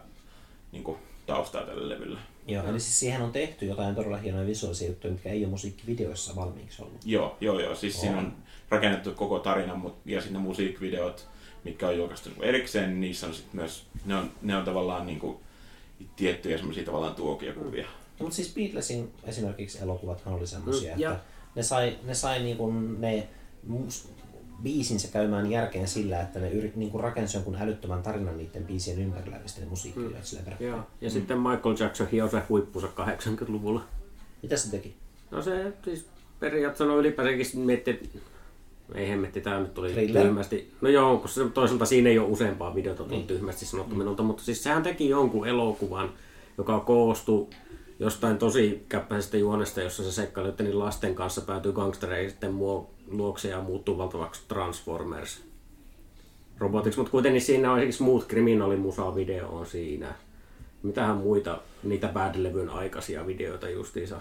niinku, taustaa tälle levylle. Joo, eli siis siihen on tehty jotain todella hienoja visuaalisia juttuja, mitkä ei ole musiikkivideoissa valmiiksi ollut. Joo, joo, joo. Siis siinä On. on rakennettu koko tarina mut, ja sitten ne musiikkivideot, mitkä on julkaistu niinku erikseen, niin niissä on sitten myös, ne on, ne on tavallaan niinku, tiettyjä semmoisia tavallaan tuokia kuvia. No, mutta siis Beatlesin esimerkiksi elokuvathan oli semmoisia, Mm, ja- että ne sai, ne, sai niinku ne mus, biisinsä käymään järkeen sillä, että ne yrit, niinku rakensi jonkun älyttömän tarinan niiden biisien ympärillä ja sitten ne musiikkivideot sillä. Joo. Ja mm. sitten Michael Jackson hioi se huippunsa 80-luvulla. Mitä se teki? No se siis periaatteessa no ylipäätäänkin mietti, ei hemmetti, tää nyt tuli Thriller. tyhmästi. No joo, koska se, toisaalta siinä ei ole useampaa videota Niin. tyhmästi sanottu minulta, mutta siis sehän teki jonkun elokuvan, joka koostui jostain tosi käppäisestä juonesta, jossa se seikkaili niin lasten kanssa päätyy gangstereihin sitten muo, luokse ja muuttuu valtavaksi Transformers robotiksi, mutta kuitenkin siinä on esimerkiksi muut kriminaalimusa video on siinä. Mitähän muita, niitä Bad-levyn aikaisia videoita justiinsa.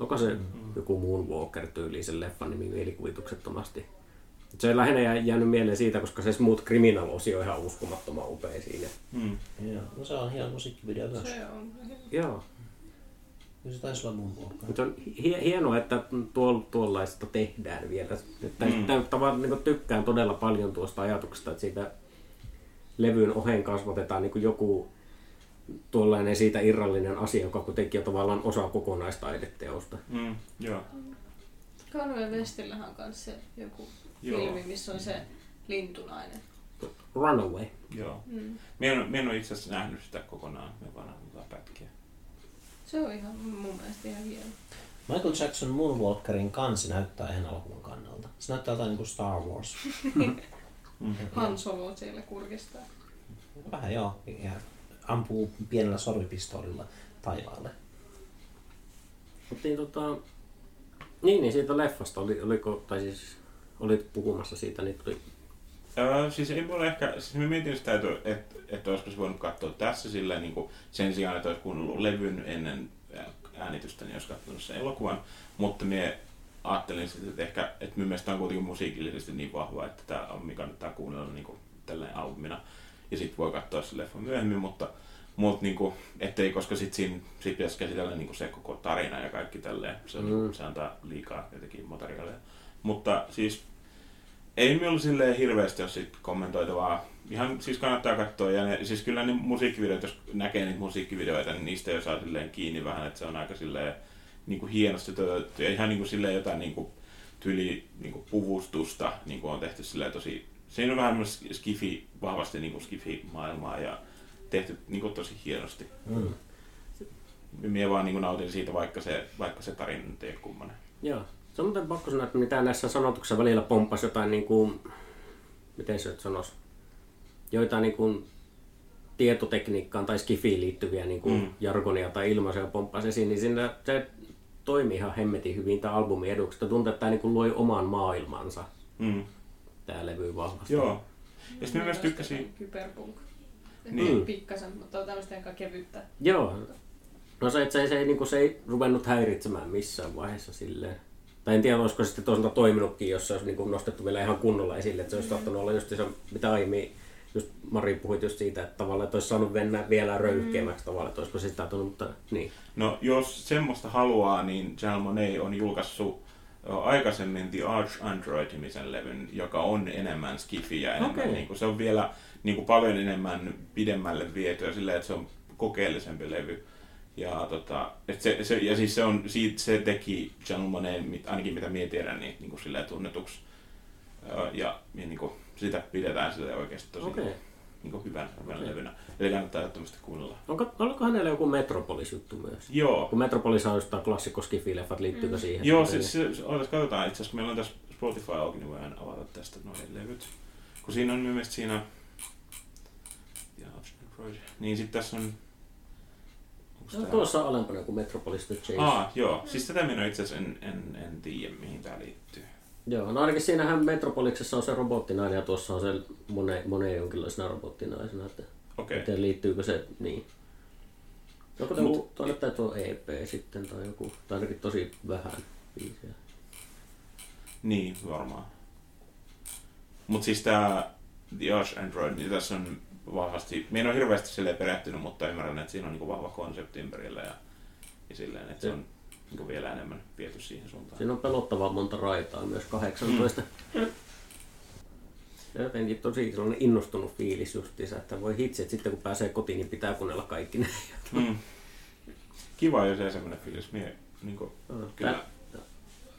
Onko se joku Moonwalker-tyyli sen leffan nimi mielikuvituksettomasti? Se ei lähinnä jää- jäänyt mieleen siitä, koska se Smooth Criminal-osio on ihan uskomattoman upea siinä. Mm. Joo, no se on hieno musiikkivideo myös. Se on. Joo. Kyllä se taisi olla mun vuokka. Mutta on hie- hienoa, että tuol, tuollaista tehdään vielä. Että Mm. tavallaan niin tykkään todella paljon tuosta ajatuksesta, että siitä levyn oheen kasvatetaan niin joku tuollainen siitä irrallinen asia, joka kuitenkin on tavallaan osa kokonaistaideteosta. Mm, joo. Karve Westillähän on kanssa se joku Joo. filmi, missä on se lintunainen. Runaway. Joo. Mm. Mie en, en ole itse asiassa nähnyt sitä kokonaan, me vaan nähnyt jotain pätkiä. Se on ihan mun mielestä ihan hieno. Michael Jackson Moonwalkerin kansi näyttää ihan elokuvan kannalta. Se näyttää jotain niin kuin Star Wars. Mm. Han Solo siellä kurkistaa. Vähän joo, ja ampuu pienellä sorvipistoolilla taivaalle. Mutta niin, tota, niin, niin siitä leffasta, oli, oliko, tai siis olit puhumassa siitä, niin tuli Öö, siis ei mulla ehkä, siis mä mietin sitä, että, että, että olisiko se voinut katsoa tässä silleen, niin kuin sen sijaan, että olisi kuunnellut levyn ennen äänitystä, niin olisi katsonut sen elokuvan. Mutta me ajattelin sitten, että ehkä, että minun mielestä on kuitenkin musiikillisesti niin vahva, että tämä albumi kannattaa kuunnella niin kuin tälleen albumina. Ja sitten voi katsoa sen leffan myöhemmin, mutta, mutta niin kuin, ettei, koska sitten siinä sit pitäisi käsitellä niin kuin se koko tarina ja kaikki tälleen. Se, on, Mm. se antaa liikaa jotenkin materiaalia. Mutta siis ei minulla silleen hirveästi ole sit kommentoitavaa. Ihan siis kannattaa katsoa. Ja ne, siis kyllä ne musiikkivideot, jos näkee niitä musiikkivideoita, niin niistä jo saa silleen kiinni vähän, että se on aika silleen niin kuin hienosti toteutettu. Ja ihan niin kuin silleen jotain niin kuin tyli niin kuin puvustusta niin kuin on tehty silleen tosi... Siinä on vähän myös skifi, vahvasti niin kuin skifi-maailmaa ja, tehty niin kuin tosi hienosti. Mm. Mie vaan niin kuin nautin siitä, vaikka se, vaikka se tarina ei ole kummonen. Joo. Se on muuten pakko sanoa, että mitä näissä sanotuksissa välillä pomppasi jotain niin kuin, miten se nyt sanoisi, joitain niin kuin tietotekniikkaan tai skifiin liittyviä niin kuin mm. jargonia tai ilmaisuja pomppasi esiin, niin siinä se toimii ihan hemmetin hyvin tämä albumi eduksi. Tuntuu, että tämä niin kuin loi oman maailmansa, Mm. tämä levy vahvasti. Joo. Ja sitten mä myös tykkäsin... Kyberpunk. Niin. Niin. Pikkasen, mutta on tämmöistä aika kevyttä. Joo. No se, että se, se, ei, niin kuin, se ei ruvennut häiritsemään missään vaiheessa silleen. Tai en tiedä, olisiko sitten toisaalta toiminutkin, jos se olisi niin kuin nostettu vielä ihan kunnolla esille. Että se olisi saattanut olla just se, mitä aiemmin, just Mari puhuit just siitä, että tavallaan, että olisi saanut mennä vielä röyhkeämmäksi tavallaan, että olisiko se sitä tullut, mutta niin. No, jos semmoista haluaa, niin Janelle Monáe on julkaissut aikaisemmin The Arch Android-nimisen levyn, joka on enemmän skifiä. Enemmän, Okei. niin kuin, se on vielä niin kuin, paljon enemmän pidemmälle vietyä silleen, että se on kokeellisempi levy. Ja, tota, et se, se, ja siis se, on, siitä, se teki Janelle Monáe, mit- ainakin mitä minä tiedän, niin, niin kuin, silleen tunnetuksi. Ja, ja niin kuin, sitä pidetään silleen oikeasti tosi Okei. niin kuin, hyvän, hyvän Okei. levynä. Eli kannattaa ehdottomasti kuunnella. Onko, oliko hänellä joku Metropolis-juttu myös? Joo, Kun Metropolis on tämä klassikko skifileffat, liittyykö Mm. siihen? Joo, se, se, se, ootas, katsotaan itse asiassa, kun meillä on tässä Spotify auki, niin voidaan avata tästä noin levyt. Kun siinä on mielestäni siinä... Ja. Niin sitten tässä on... No, tää- tuossa on alempana kuin Metropolis The Chase. Aa, joo. Siis tätä minä itse asiassa en, en, en tiedä, mihin tää liittyy. Joo, no ainakin siinähän Metropoliksessa on se robottinainen ja tuossa on se mone, mone jonkinlaisena robottinaisena, että Okei. Okay. miten liittyykö se niin. Joko Mut- Mut, tuonne tai tuo EP sitten tai joku, tai ainakin tosi vähän biisejä. Niin, varmaan. Mut siis tää The Arch Android, niin tässä on vahvasti... Minä en ole hirveästi silleen perehtynyt, mutta ymmärrän, että siinä on niinku vahva konsepti ympärillä ja, ja silleen, että se Se- on niinku vielä enemmän viety siihen suuntaan. Siinä on pelottavaa monta raitaa, myös 18. Mm. Ja jotenkin tosi sellainen innostunut fiilis justiinsa, että voi hitsi, että sitten kun pääsee kotiin, niin pitää kuunnella kaikki ne. Mm. Kiva, jos ei semmoinen fiilis. Mie niin kuin, kyllä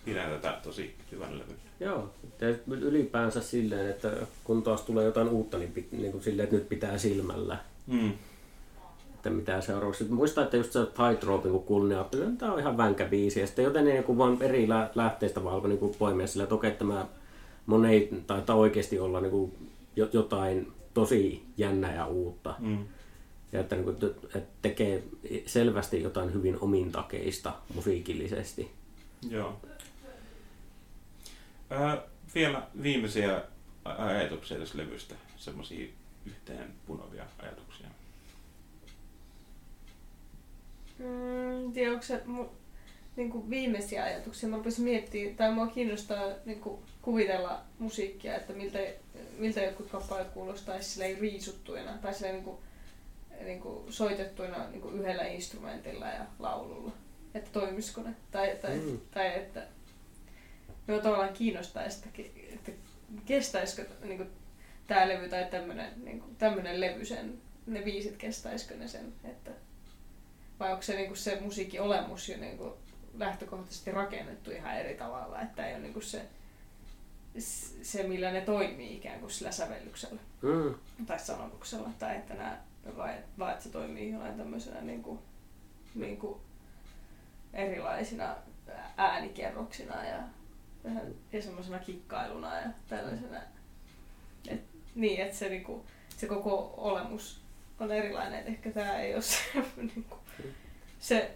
pidän tätä tosi hyvän levyn. Joo, ja ylipäänsä silleen, että kun taas tulee jotain uutta, niin, pit, niin kuin silleen, että nyt pitää silmällä, Mm. että mitä seuraavaksi. Muistan, että just se Tightrope, kun kuulin, niin ajattelin, että tämä on ihan vänkä biisi. Ja sitten joten niin kuin vaan eri lä- lähteistä vaan alkoi niin poimia sillä, että okei, tämä moni taitaa oikeasti olla niin kuin jo- jotain tosi jännää ja uutta. Mm. Ja että, niin kuin, että tekee selvästi jotain hyvin omintakeista musiikillisesti. Joo. Ää, vielä viimeisiä ajatuksia tästä levystä. Semmoisia yhteen punovia ajatuksia. Mm, tiedä, onko se mu, niin kuin viimeisiä ajatuksia. Mä rupesin miettimään, tai mua kiinnostaa niin kuin kuvitella musiikkia, että miltä, miltä jotkut kappaleet kuulostaisi silleen riisuttuina tai silleen niin kuin, niin kuin soitettuina niin kuin yhdellä instrumentilla ja laululla. Että toimisiko ne. Tai, tai, Mm. mm. tai että minua tavallaan kiinnostaisi, että, ke- että kestäisikö niin kuin, tämä levy tai tämmöinen niin kuin, tämmöinen levy sen, ne biisit kestäisikö ne sen, että vai onko se, niinku se musiikin olemus jo niinku lähtökohtaisesti rakennettu ihan eri tavalla, että ei ole niinku se, se, millä ne toimii ikään kuin sillä sävellyksellä Mm. tai sanotuksella, tai että nää, vai, vai että se toimii jollain tämmöisenä niinku, niinku erilaisina äänikerroksina ja, vähän- ja semmoisena kikkailuna ja tällaisena. Et, niin, että se, niinku, se koko olemus on erilainen, että ehkä tämä ei ole se, niinku, se,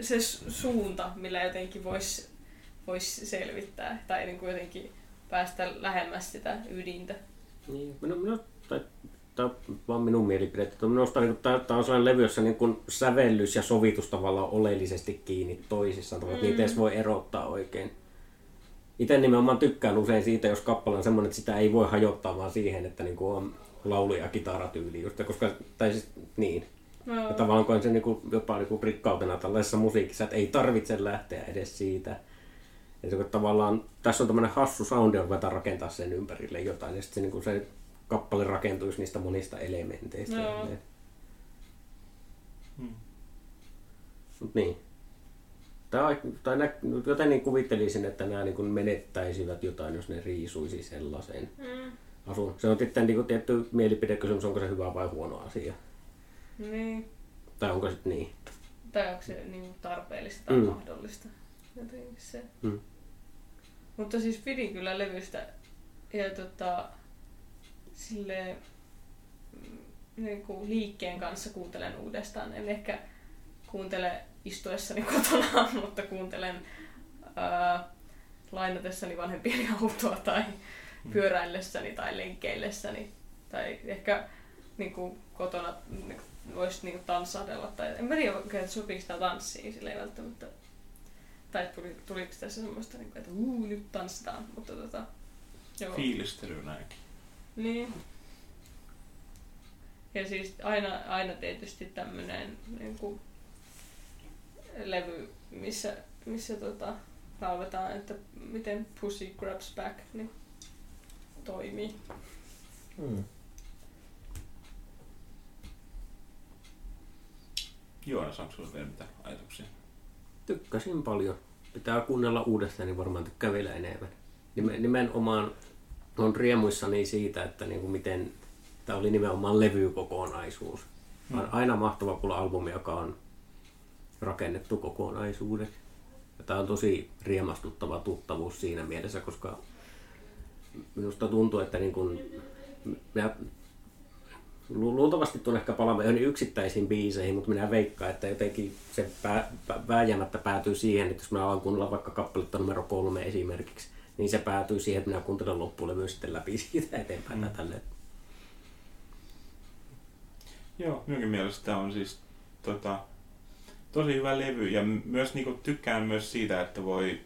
se su- suunta, millä jotenkin voisi vois selvittää tai niinku jotenkin päästä lähemmäs sitä ydintä. Niin, minun, minun, tai, tämä on vaan minun mielipide. että Minusta niin tämä, tämä on sellainen levy, jossa niin kuin sävellys ja sovitus tavallaan oleellisesti kiinni toisissaan. Mm. Niitä ei edes voi erottaa oikein. Itse nimenomaan tykkään usein siitä, jos kappale on semmoinen, että sitä ei voi hajottaa vaan siihen, että niin kuin on laulu- ja kitaratyyli. Just, koska, tai siis, niin. No, Ja tavallaan koen sen niin kuin, jopa niin kuin rikkautena tällaisessa musiikissa, että ei tarvitse lähteä edes siitä. Ja se, tavallaan, tässä on tämmöinen hassu soundi, on ruveta rakentaa sen ympärille jotain, ja sitten se, niin kuin se kappale rakentuisi niistä monista elementeistä. Mm. Mut niin. On- tai nä, joten niin kuvittelisin, että nämä niin kuin menettäisivät jotain, jos ne riisuisi sellaisen mm, asun. Se on sitten niin kuin tietty mielipidekysymys, onko se hyvä vai huono asia. Niin. Tai onko se niin? Tai onko se niin tarpeellista tai Mm. mahdollista. Jotenkin se. Mm. Mutta siis pidin kyllä levystä ja tota, sille niin kuin liikkeen kanssa kuuntelen uudestaan. En ehkä kuuntele istuessani kotona, mutta kuuntelen ää, lainatessani vanhempieni autoa tai pyöräillessäni tai lenkkeillessäni. Tai ehkä niin kuin kotona niin voisi niin kuin tanssahdella. Tai, en mä tiedä että sopiiko sitä tanssiin, sillä ei välttämättä. Tai tuli, tuliko tässä semmoista, niin kuin, että uu, nyt tanssitaan. Mutta tota, joo. Fiilistely näin. Niin. Ja siis aina, aina tietysti tämmönen niin kuin, levy, missä, missä tota, lauletaan, että miten Pussy Grabs Back niin toimii. Hmm. Joonas, onko sulla vielä mitään ajatuksia? Tykkäsin paljon. Pitää kuunnella uudestaan, niin varmaan tykkää vielä enemmän. Nimen- Nimenomaan on riemuissani siitä, että niin kuin miten tämä oli nimenomaan levykokonaisuus. Mm. On aina mahtava kuulla albumi, joka on rakennettu kokonaisuudeksi. Ja tämä on tosi riemastuttava tuttavuus siinä mielessä, koska minusta tuntuu, että niin kuin, minä Lu- Luultavasti tuon ehkä palaamme johonkin yksittäisiin biiseihin, mutta minä veikkaan, että jotenkin se pää, pää, vääjäämättä päätyy siihen, että jos minä alan kuunnella vaikka kappaletta numero kolme esimerkiksi, niin se päätyy siihen, että minä kuuntelen loppulevy sitten läpi siitä eteenpäin mm. tälle. Joo, minunkin mielestä tämä on siis tota, tosi hyvä levy ja myös niinku, tykkään myös siitä, että voi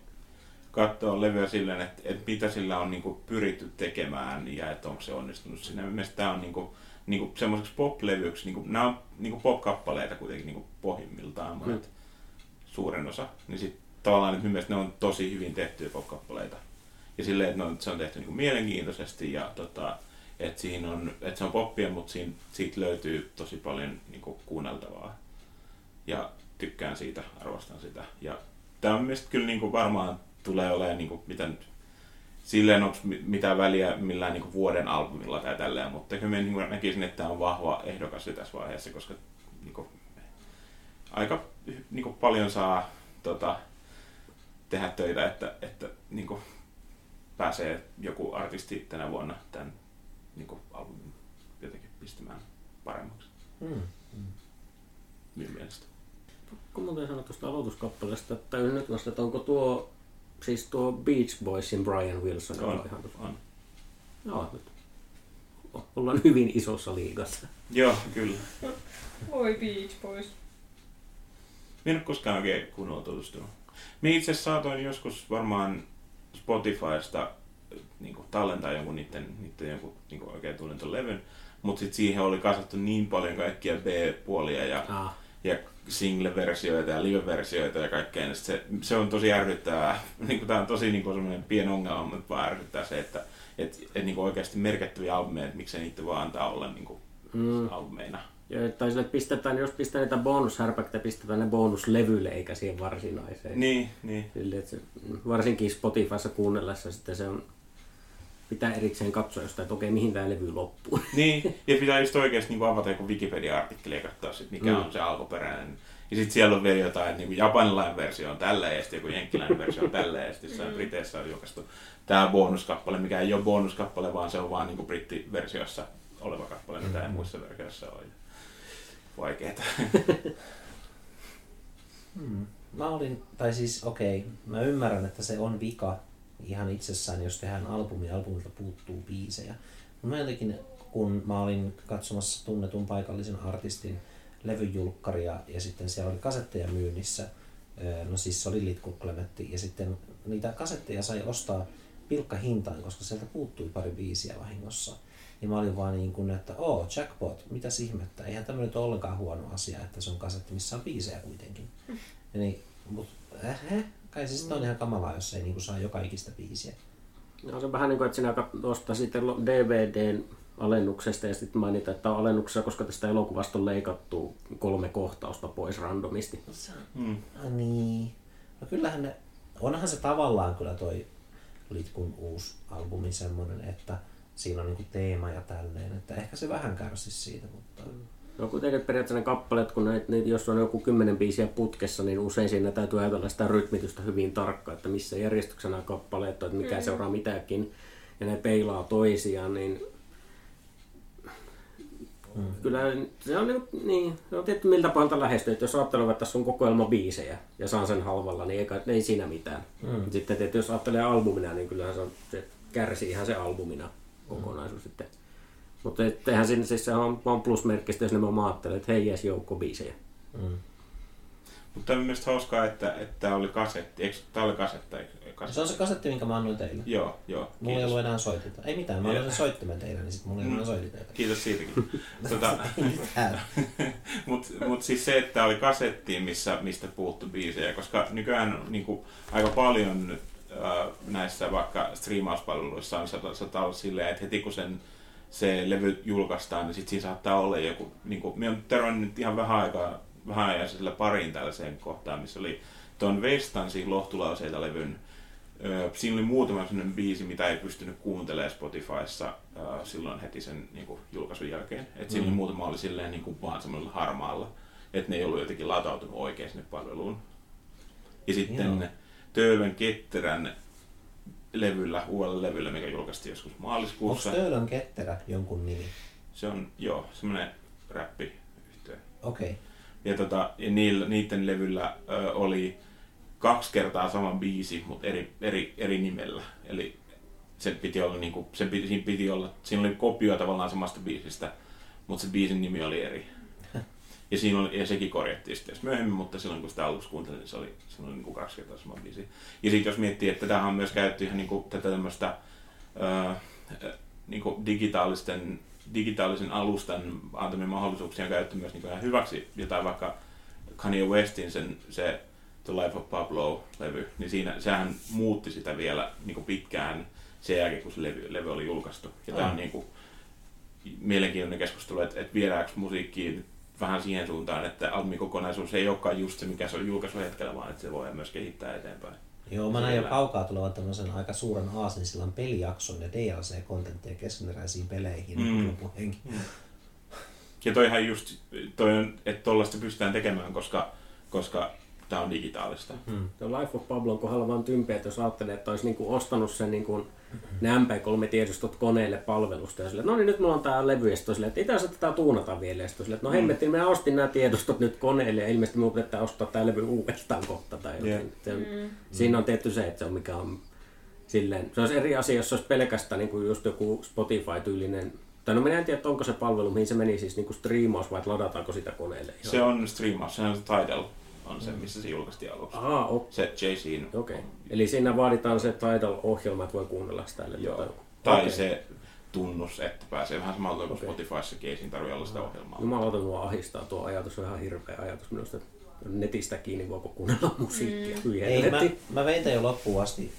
katsoa levyä silleen, että, että mitä sillä on niinku, pyritty tekemään ja että onko se onnistunut siinä. Mielestäni tämä on niinku, niinku, semmoiseksi pop-levyksi, niinku, nämä on niinku, pop-kappaleita kuitenkin niinku, pohjimmiltaan monet, Mm. suurin osa, niin sit, tavallaan että minun mielestä ne on tosi hyvin tehtyjä pop-kappaleita. Ja silleen, että on, se on tehty niinku, mielenkiintoisesti ja tota, että siinä on, että se on poppia, mutta siinä, siitä löytyy tosi paljon niin kuin, kuunneltavaa. Ja tykkään siitä, arvostan sitä. Ja tämä on mielestäni kyllä niin kuin, varmaan tulee olemaan, niin kuin, mitä nyt, silleen onko mi- mitään väliä millään niin kuin, vuoden albumilla tai tälleen, mutta kyllä niin kuin, näkisin, että tämä on vahva ehdokas jo tässä vaiheessa, koska niin kuin, aika niin kuin, paljon saa tota, tehdä töitä, että, että niin kuin, pääsee joku artisti tänä vuonna tämän niin kuin, albumin jotenkin pistämään paremmaksi Hmm. minun mielestä. Kun muuten sanoa tuosta aloituskappaleesta, että nyt vasta, että onko tuo, siis tuo Beach Boysin Brian Wilson, On, ihan on. Joo, nyt ollaan hyvin isossa liigassa. Joo, kyllä. Voi Beach Boys. Minä en ole koskaan oikein kunnolla tutustunut. Minä itse saatoin joskus varmaan Spotifysta niin kuin, tallentaa jonkun niiden, niiden jonkun niin kuin, oikein tunnetun levyn, mutta sitten siihen oli kasattu niin paljon kaikkia B-puolia ja, Ah, ja single-versioita ja live-versioita ja kaikkea, niin se, se on tosi ärsyttävää. Niin Tämä on tosi niin kuin, semmoinen pieni ongelma, mutta vaan ärsyttää se, että et, et, niin kuin oikeasti merkittäviä albumeja, että miksei niitä vaan antaa olla niin kuin, mm. albumeina. Ja, tai sille, että pistetään, jos pistetään niitä bonushärpäkitä, pistetään ne bonuslevylle eikä siihen varsinaiseen. Niin, niin. Sille, että se, varsinkin Spotifyssa kuunnellessa sitten se on, pitää erikseen katsoa jostain, että okei, mihin tämä levy loppuu. Niin, ja pitää just oikeasti niin avata joku Wikipedia-artikkeli ja katsoa, sit, mikä Mm. on se alkuperäinen. Ja sitten siellä on vielä jotain, että niin japanilainen versio on tällä ja sitten joku jenkkiläinen versio on tällä ja sitten jossain Briteissä on julkaistu tämä bonuskappale, mikä ei ole bonuskappale, vaan se on vaan niin brittiversiossa oleva kappale, mitä ei muissa versioissa ole. Vaikeeta. Hmm. Mä olin, tai siis okei, okay, mä ymmärrän, että se on vika ihan itsessään, jos tehdään albumi, albumilta puuttuu biisejä. Mä jotenkin, kun mä olin katsomassa tunnetun paikallisen artistin levyjulkkaria ja sitten siellä oli kasetteja myynnissä, no siis se oli Litku Klemetti, ja sitten niitä kasetteja sai ostaa pilkkahintaan, koska sieltä puuttui pari biisiä vahingossa. Ja mä olin vaan niin kuin, että oo, jackpot, mitäs ihmettä, eihän tämä nyt ole ollenkaan huono asia, että se on kasetti, missä on biisejä kuitenkin. Ja niin, mut, äh, kai se sitten on ihan kamalaa, jos ei niinku saa joka ikistä biisiä. No, se on vähän niin kuin, että sinä ostaa sitten DVDn alennuksesta ja sitten mainita, että on alennuksessa, koska tästä elokuvasta on leikattu kolme kohtausta pois randomisti. Mm. No niin. No kyllähän ne, onhan se tavallaan kyllä toi Litkun uusi albumi semmonen, että siinä on niinku teema ja tälleen, että ehkä se vähän kärsisi siitä, mutta... No kuitenkin periaatteessa ne kappaleet, kun näitä, niitä, jos on joku kymmenen biisiä putkessa, niin usein siinä täytyy ajatella sitä rytmitystä hyvin tarkkaan, että missä järjestyksessä nämä kappaleet on, että mikä mm. seuraa mitäkin, ja ne peilaa toisiaan, niin mm. kyllä se on, niin, niin, se on tietty miltä puolelta lähestyy, että jos ajattelee, että tässä on kokoelma biisejä ja saan sen halvalla, niin ei, ei siinä mitään. Mm. Sitten että jos ajattelee albumina, niin kyllähän se, on, se kärsii ihan se albumina kokonaisuus mm. sitten. Mutta eihän siinä siis se on vaan plusmerkkistä, jos ne mä ajattelen, että hei jes joukko biisejä. Mm. Mutta on mielestäni hauskaa, että, että tämä oli kasetti. Eikö tämä oli kasetta? kasetti? Se on se kasetti, minkä mä annoin teille. Joo, joo. Mulla ei ollut enää soitita. Ei mitään, mä annoin sen soittimen teille, niin sitten mulla ei ollut enää soitita. Kiitos siitäkin. tota, Mutta mut siis se, että oli kasetti, missä, mistä puuttu biisejä, koska nykyään niin kuin, aika paljon äh, näissä vaikka striimauspalveluissa on saattaa olla silleen, että heti kun sen se levy julkaistaan, niin sitten siinä saattaa olla joku, niin kuin, minä olen törmännyt ihan vähän aikaa, vähän ajan sillä pariin tällaiseen kohtaan, missä oli tuon Vestansin lohtulauseita levyn, siinä oli muutama sellainen biisi, mitä ei pystynyt kuuntelemaan Spotifyssa silloin heti sen niin kuin, julkaisun jälkeen. Et siinä mm. muutama oli silleen niin kuin, vaan semmoisella harmaalla, että ne ei ollut jotenkin latautunut oikein sinne palveluun. Ja sitten Töölön Ketterän levyllä, uudella levyllä, mikä julkaistiin joskus maaliskuussa. Onko Töölön Ketterä jonkun nimi? Se on, joo, semmoinen räppi yhteen. Okei. Okay. Ja, tota, ja niillä, niiden levyllä ö, oli kaksi kertaa sama biisi, mutta eri, eri, eri nimellä. Eli se piti olla, niin kuin, sen piti, siinä piti olla, siinä oli kopio tavallaan samasta biisistä, mutta se biisin nimi oli eri. Ja, siinä oli, ja sekin korjattiin sitten myöhemmin, mutta silloin kun sitä aluksi kuuntelin, niin se oli, se oli niin kuin kaksi kertaa sama biisi. Ja sitten jos miettii, että tämähän on myös käytetty ihan niin kuin tätä tämmöistä öö, niin kuin digitaalisten, digitaalisen alustan antamia mahdollisuuksia on käytetty myös niin kuin ihan hyväksi. Jotain vaikka Kanye Westin sen, se The Life of Pablo-levy, niin siinä, sehän muutti sitä vielä niin kuin pitkään sen jälkeen, kun se levy, levy oli julkaistu. Ja tämä on niin kuin, mielenkiintoinen keskustelu, että, että viedäänkö musiikkiin vähän siihen suuntaan, että albumin kokonaisuus ei olekaan just se, mikä se on julkaisuhetkellä, vaan että se voi myös kehittää eteenpäin. Joo, mä näin jo kaukaa tulevan tämmöisen aika suuren aasinsillan pelijakson ja DLC-kontenttia keskeneräisiin peleihin mm. loppuhenki. Mm. Ja toihan just, toi on, että tollaista pystytään tekemään, koska, koska tämä on digitaalista. Hmm. Life of Pablon kohdalla vaan tympeä, että jos ajattelee, että olisi niinku ostanut sen niinku, ne MP3-tiedostot koneelle palvelusta ja sille, no niin nyt mulla on tää levy, ja sille, että itse asiassa tätä tuunata vielä, ja sille, että no hemmetti, mm. minä ostin nämä tiedostot nyt koneelle, ja ilmeisesti minun pitää ostaa tämä levy uudestaan kohta tai jotain. Yeah. Se on, mm. Siinä on tietty se, että se on mikä on silleen, se olisi eri asia, jos se olisi pelkästään niin kuin just joku Spotify-tyylinen tai no minä en tiedä, onko se palvelu, mihin se meni siis niin kuin striimaus vai ladataanko sitä koneelle? Se on striimaus, se on Tidal on se, missä se julkaistiin aluksi. Aha, okay. Se jay Okei. Okay. Eli siinä vaaditaan se Tidal-ohjelma, että voi kuunnella sitä. Joo. Tai, tai okay. se tunnus, että pääsee vähän samalla kuin okay. Spotifyssa, ei siinä tarvitse olla sitä ohjelmaa. Jumalauta mua ahistaa tuo ajatus, on ihan hirveä ajatus minusta. Netistä kiinni voiko kuunnella musiikkia. Mm. Ei, mä, mä vein jo loppuun asti.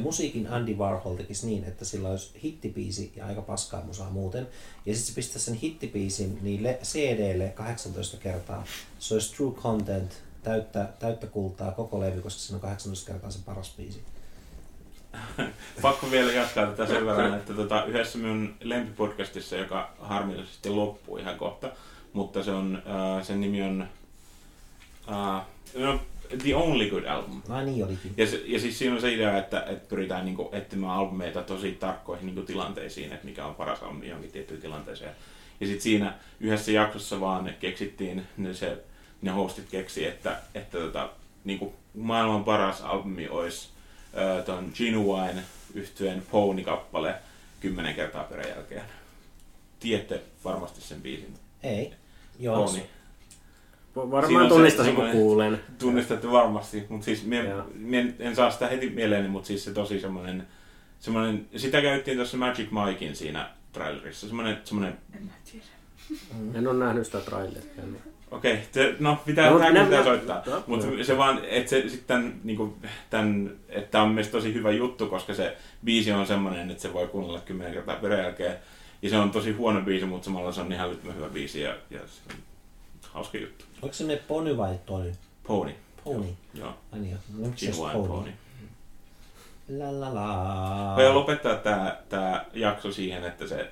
Musiikin Andy Warhol tekisi niin, että sillä olisi hittipiisi ja aika paskaa musaa muuten. Ja sitten se pistää sen hittipiisin niille CDlle 18 kertaa. Se olisi true content täyttä, täyttä kultaa koko levy, koska siinä on 18 kertaa se paras biisi. Pakko vielä jatkaa tätä sen verran, että tota, yhdessä minun lempipodcastissa, joka harmillisesti loppuu ihan kohta, mutta se on, uh, sen nimi on uh, no, The Only Good Album. No niin olikin. Ja, se, ja siis siinä on se idea, että, että pyritään niinku etsimään albumeita tosi tarkkoihin niinku tilanteisiin, että mikä on paras albumi johonkin tiettyyn tilanteeseen. Ja sitten siinä yhdessä jaksossa vaan keksittiin ne se ne hostit keksi, että, että tota, niin kuin maailman paras albumi olisi äh, ton Genuine yhtyeen Pony-kappale kymmenen kertaa peräjälkeen. Tiedätte varmasti sen biisin. Ei. Joo. Pony. Varmaan tunnistasin, kun kuulen. Tunnistatte varmasti, mutta siis mie, mie en saa sitä heti mieleeni, mutta siis se tosi semmoinen, semmoinen sitä käyttiin tuossa Magic Mikein siinä trailerissa, semmoinen, semmoinen... En tiedä. En ole nähnyt sitä traileria. Okei, okay, no pitää, no, pitää, pitää soittaa. No, Mutta no. se vaan, että se sitten niinku, tämän, että tämä on mielestäni tosi hyvä juttu, koska se biisi on semmoinen, että se voi kuunnella kymmenen kertaa peräjälkeen. Ja se on tosi huono biisi, mutta samalla se on ihan älyttömän hyvä biisi ja, ja se on hauska juttu. Onko se ne Pony vai Tony? Pony. Pony. Joo. Ai niin, no, Pony. pony. La la la. Voi lopettaa tämä, tämä jakso siihen, että se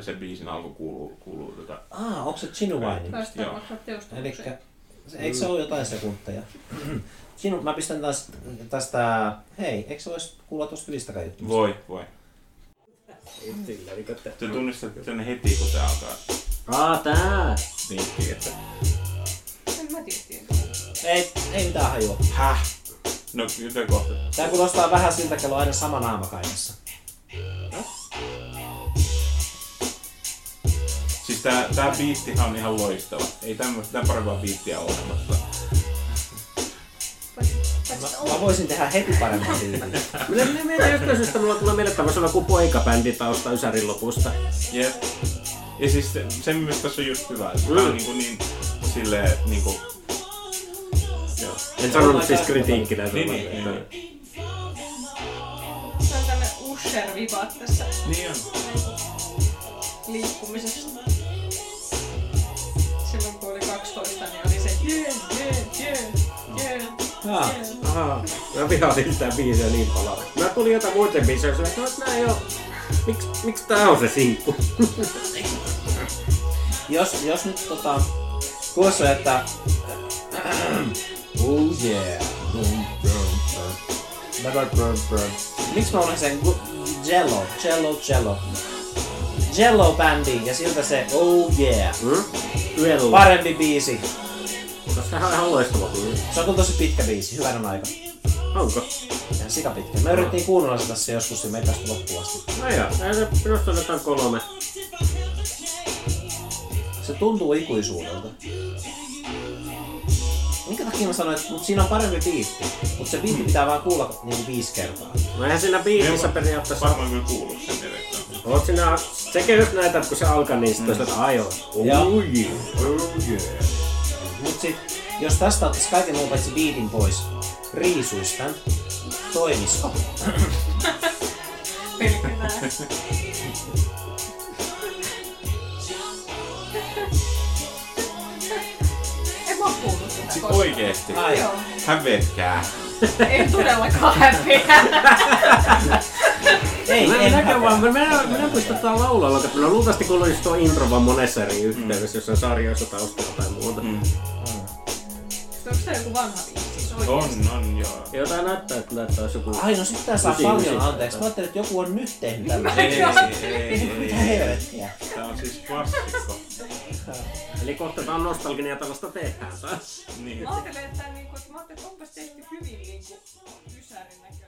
se biisin alku kuuluu, kuuluu tota... Ah, onko se Genuine? Päästään Joo. vaikka. Elikkä, se- eikö se ole jotain sekunteja? Genu, mä pistän taas tästä, hei, eikö se voisi kuulla tuosta ylistäkään juttuja? Voi, voi. Sillä, niin te... Te tunnistatte sen heti, kun se alkaa Aa, tää! vinkkiä, että... En mä tiedä. Ei, ei mitään hajua. Häh? No, nyt kohta. Tää kuulostaa vähän siltä, kello on aina sama naama kaikessa. Siis tää, tää biittihan on ihan loistava. Ei tämmöistä, parempaa biittiä ole olemassa. Mä, mä voisin tehdä heti paremman biitin. Minä, minä mietin jostain syystä, mulla tulee mieleen tämmöistä joku poikabändi tausta Ysärin lopusta. Jep. Ja siis se, se myös tässä on just hyvä, että tää on niinku niin silleen niinku... Joo. En sanonut siis kritiikkinä. Niin, niin, niin, niin. Se on tänne Usher-vipat tässä Niin on. liikkumisessa. Ah. Ahaa, mä vihasin sitä biisiä niin paljon. Mä tulin jotain muita biisejä, että no, nää ei oo... Miks, miks tää on se sinkku? jos, jos nyt tota, kuulossa, että... oh yeah. Miksi mä olen sen Jello, Jello, Jello. Jello bändi ja siltä se oh yeah. Hmm? Parempi biisi. No, sehän on ihan loistava biisi. Se on kyllä tosi pitkä biisi, hyvän aika. Onko? Ja sika pitkä. Me yritettiin kuunnella sitä tässä joskus ja me ei päästy loppuun asti. No joo, ei se minusta on jotain kolme. Se tuntuu ikuisuudelta. Minkä takia mä sanoin, että mut siinä on parempi biitti, mutta se biitti pitää vaan kuulla niinku viisi kertaa. No eihän siinä biisissä Mä periaatteessa... varmaan kyllä kuullut sen edelleen. Oot sinä... Sekä just näitä, että kun se alkaa, niin sitten mm. että. Joo. Oh yeah. Oh yeah. Mut sit, jos tästä ottaisi kaiken muun paitsi biitin pois, riisuis tän, toimisiko? Pelkkä tää. En mä oo kuullut sitä Sit koskaan. oikeesti. Ai, Joo. Hävetkää. En todellakaan häpeä. ei, Mä en häpeä. vaan, minä, minä pystytään laulalla, että no luultavasti kuuluu just tuo intro vaan monessa eri yhteydessä, jossain sarjoissa taustalla tai muuta. Mm. Onko tää joku vanha biisi? Siis oikeesti? On, on, joo. Jotain näyttää, että näyttää olisi joku... Ai no sit tää saa paljon ysi. anteeksi. Mä ajattelin, että joku on nyt tehnyt Ei, tällaisen. ei, ei, ei, Mitä ei. helvettiä? Tää on siis klassikko. Eli kohta tää on nostalginen ja tällaista tehdään taas. Niin. Mä ajattelin, että, niinku, että, mä ajattelin, että onpas tehty hyvin niinku Ysärin näköinen,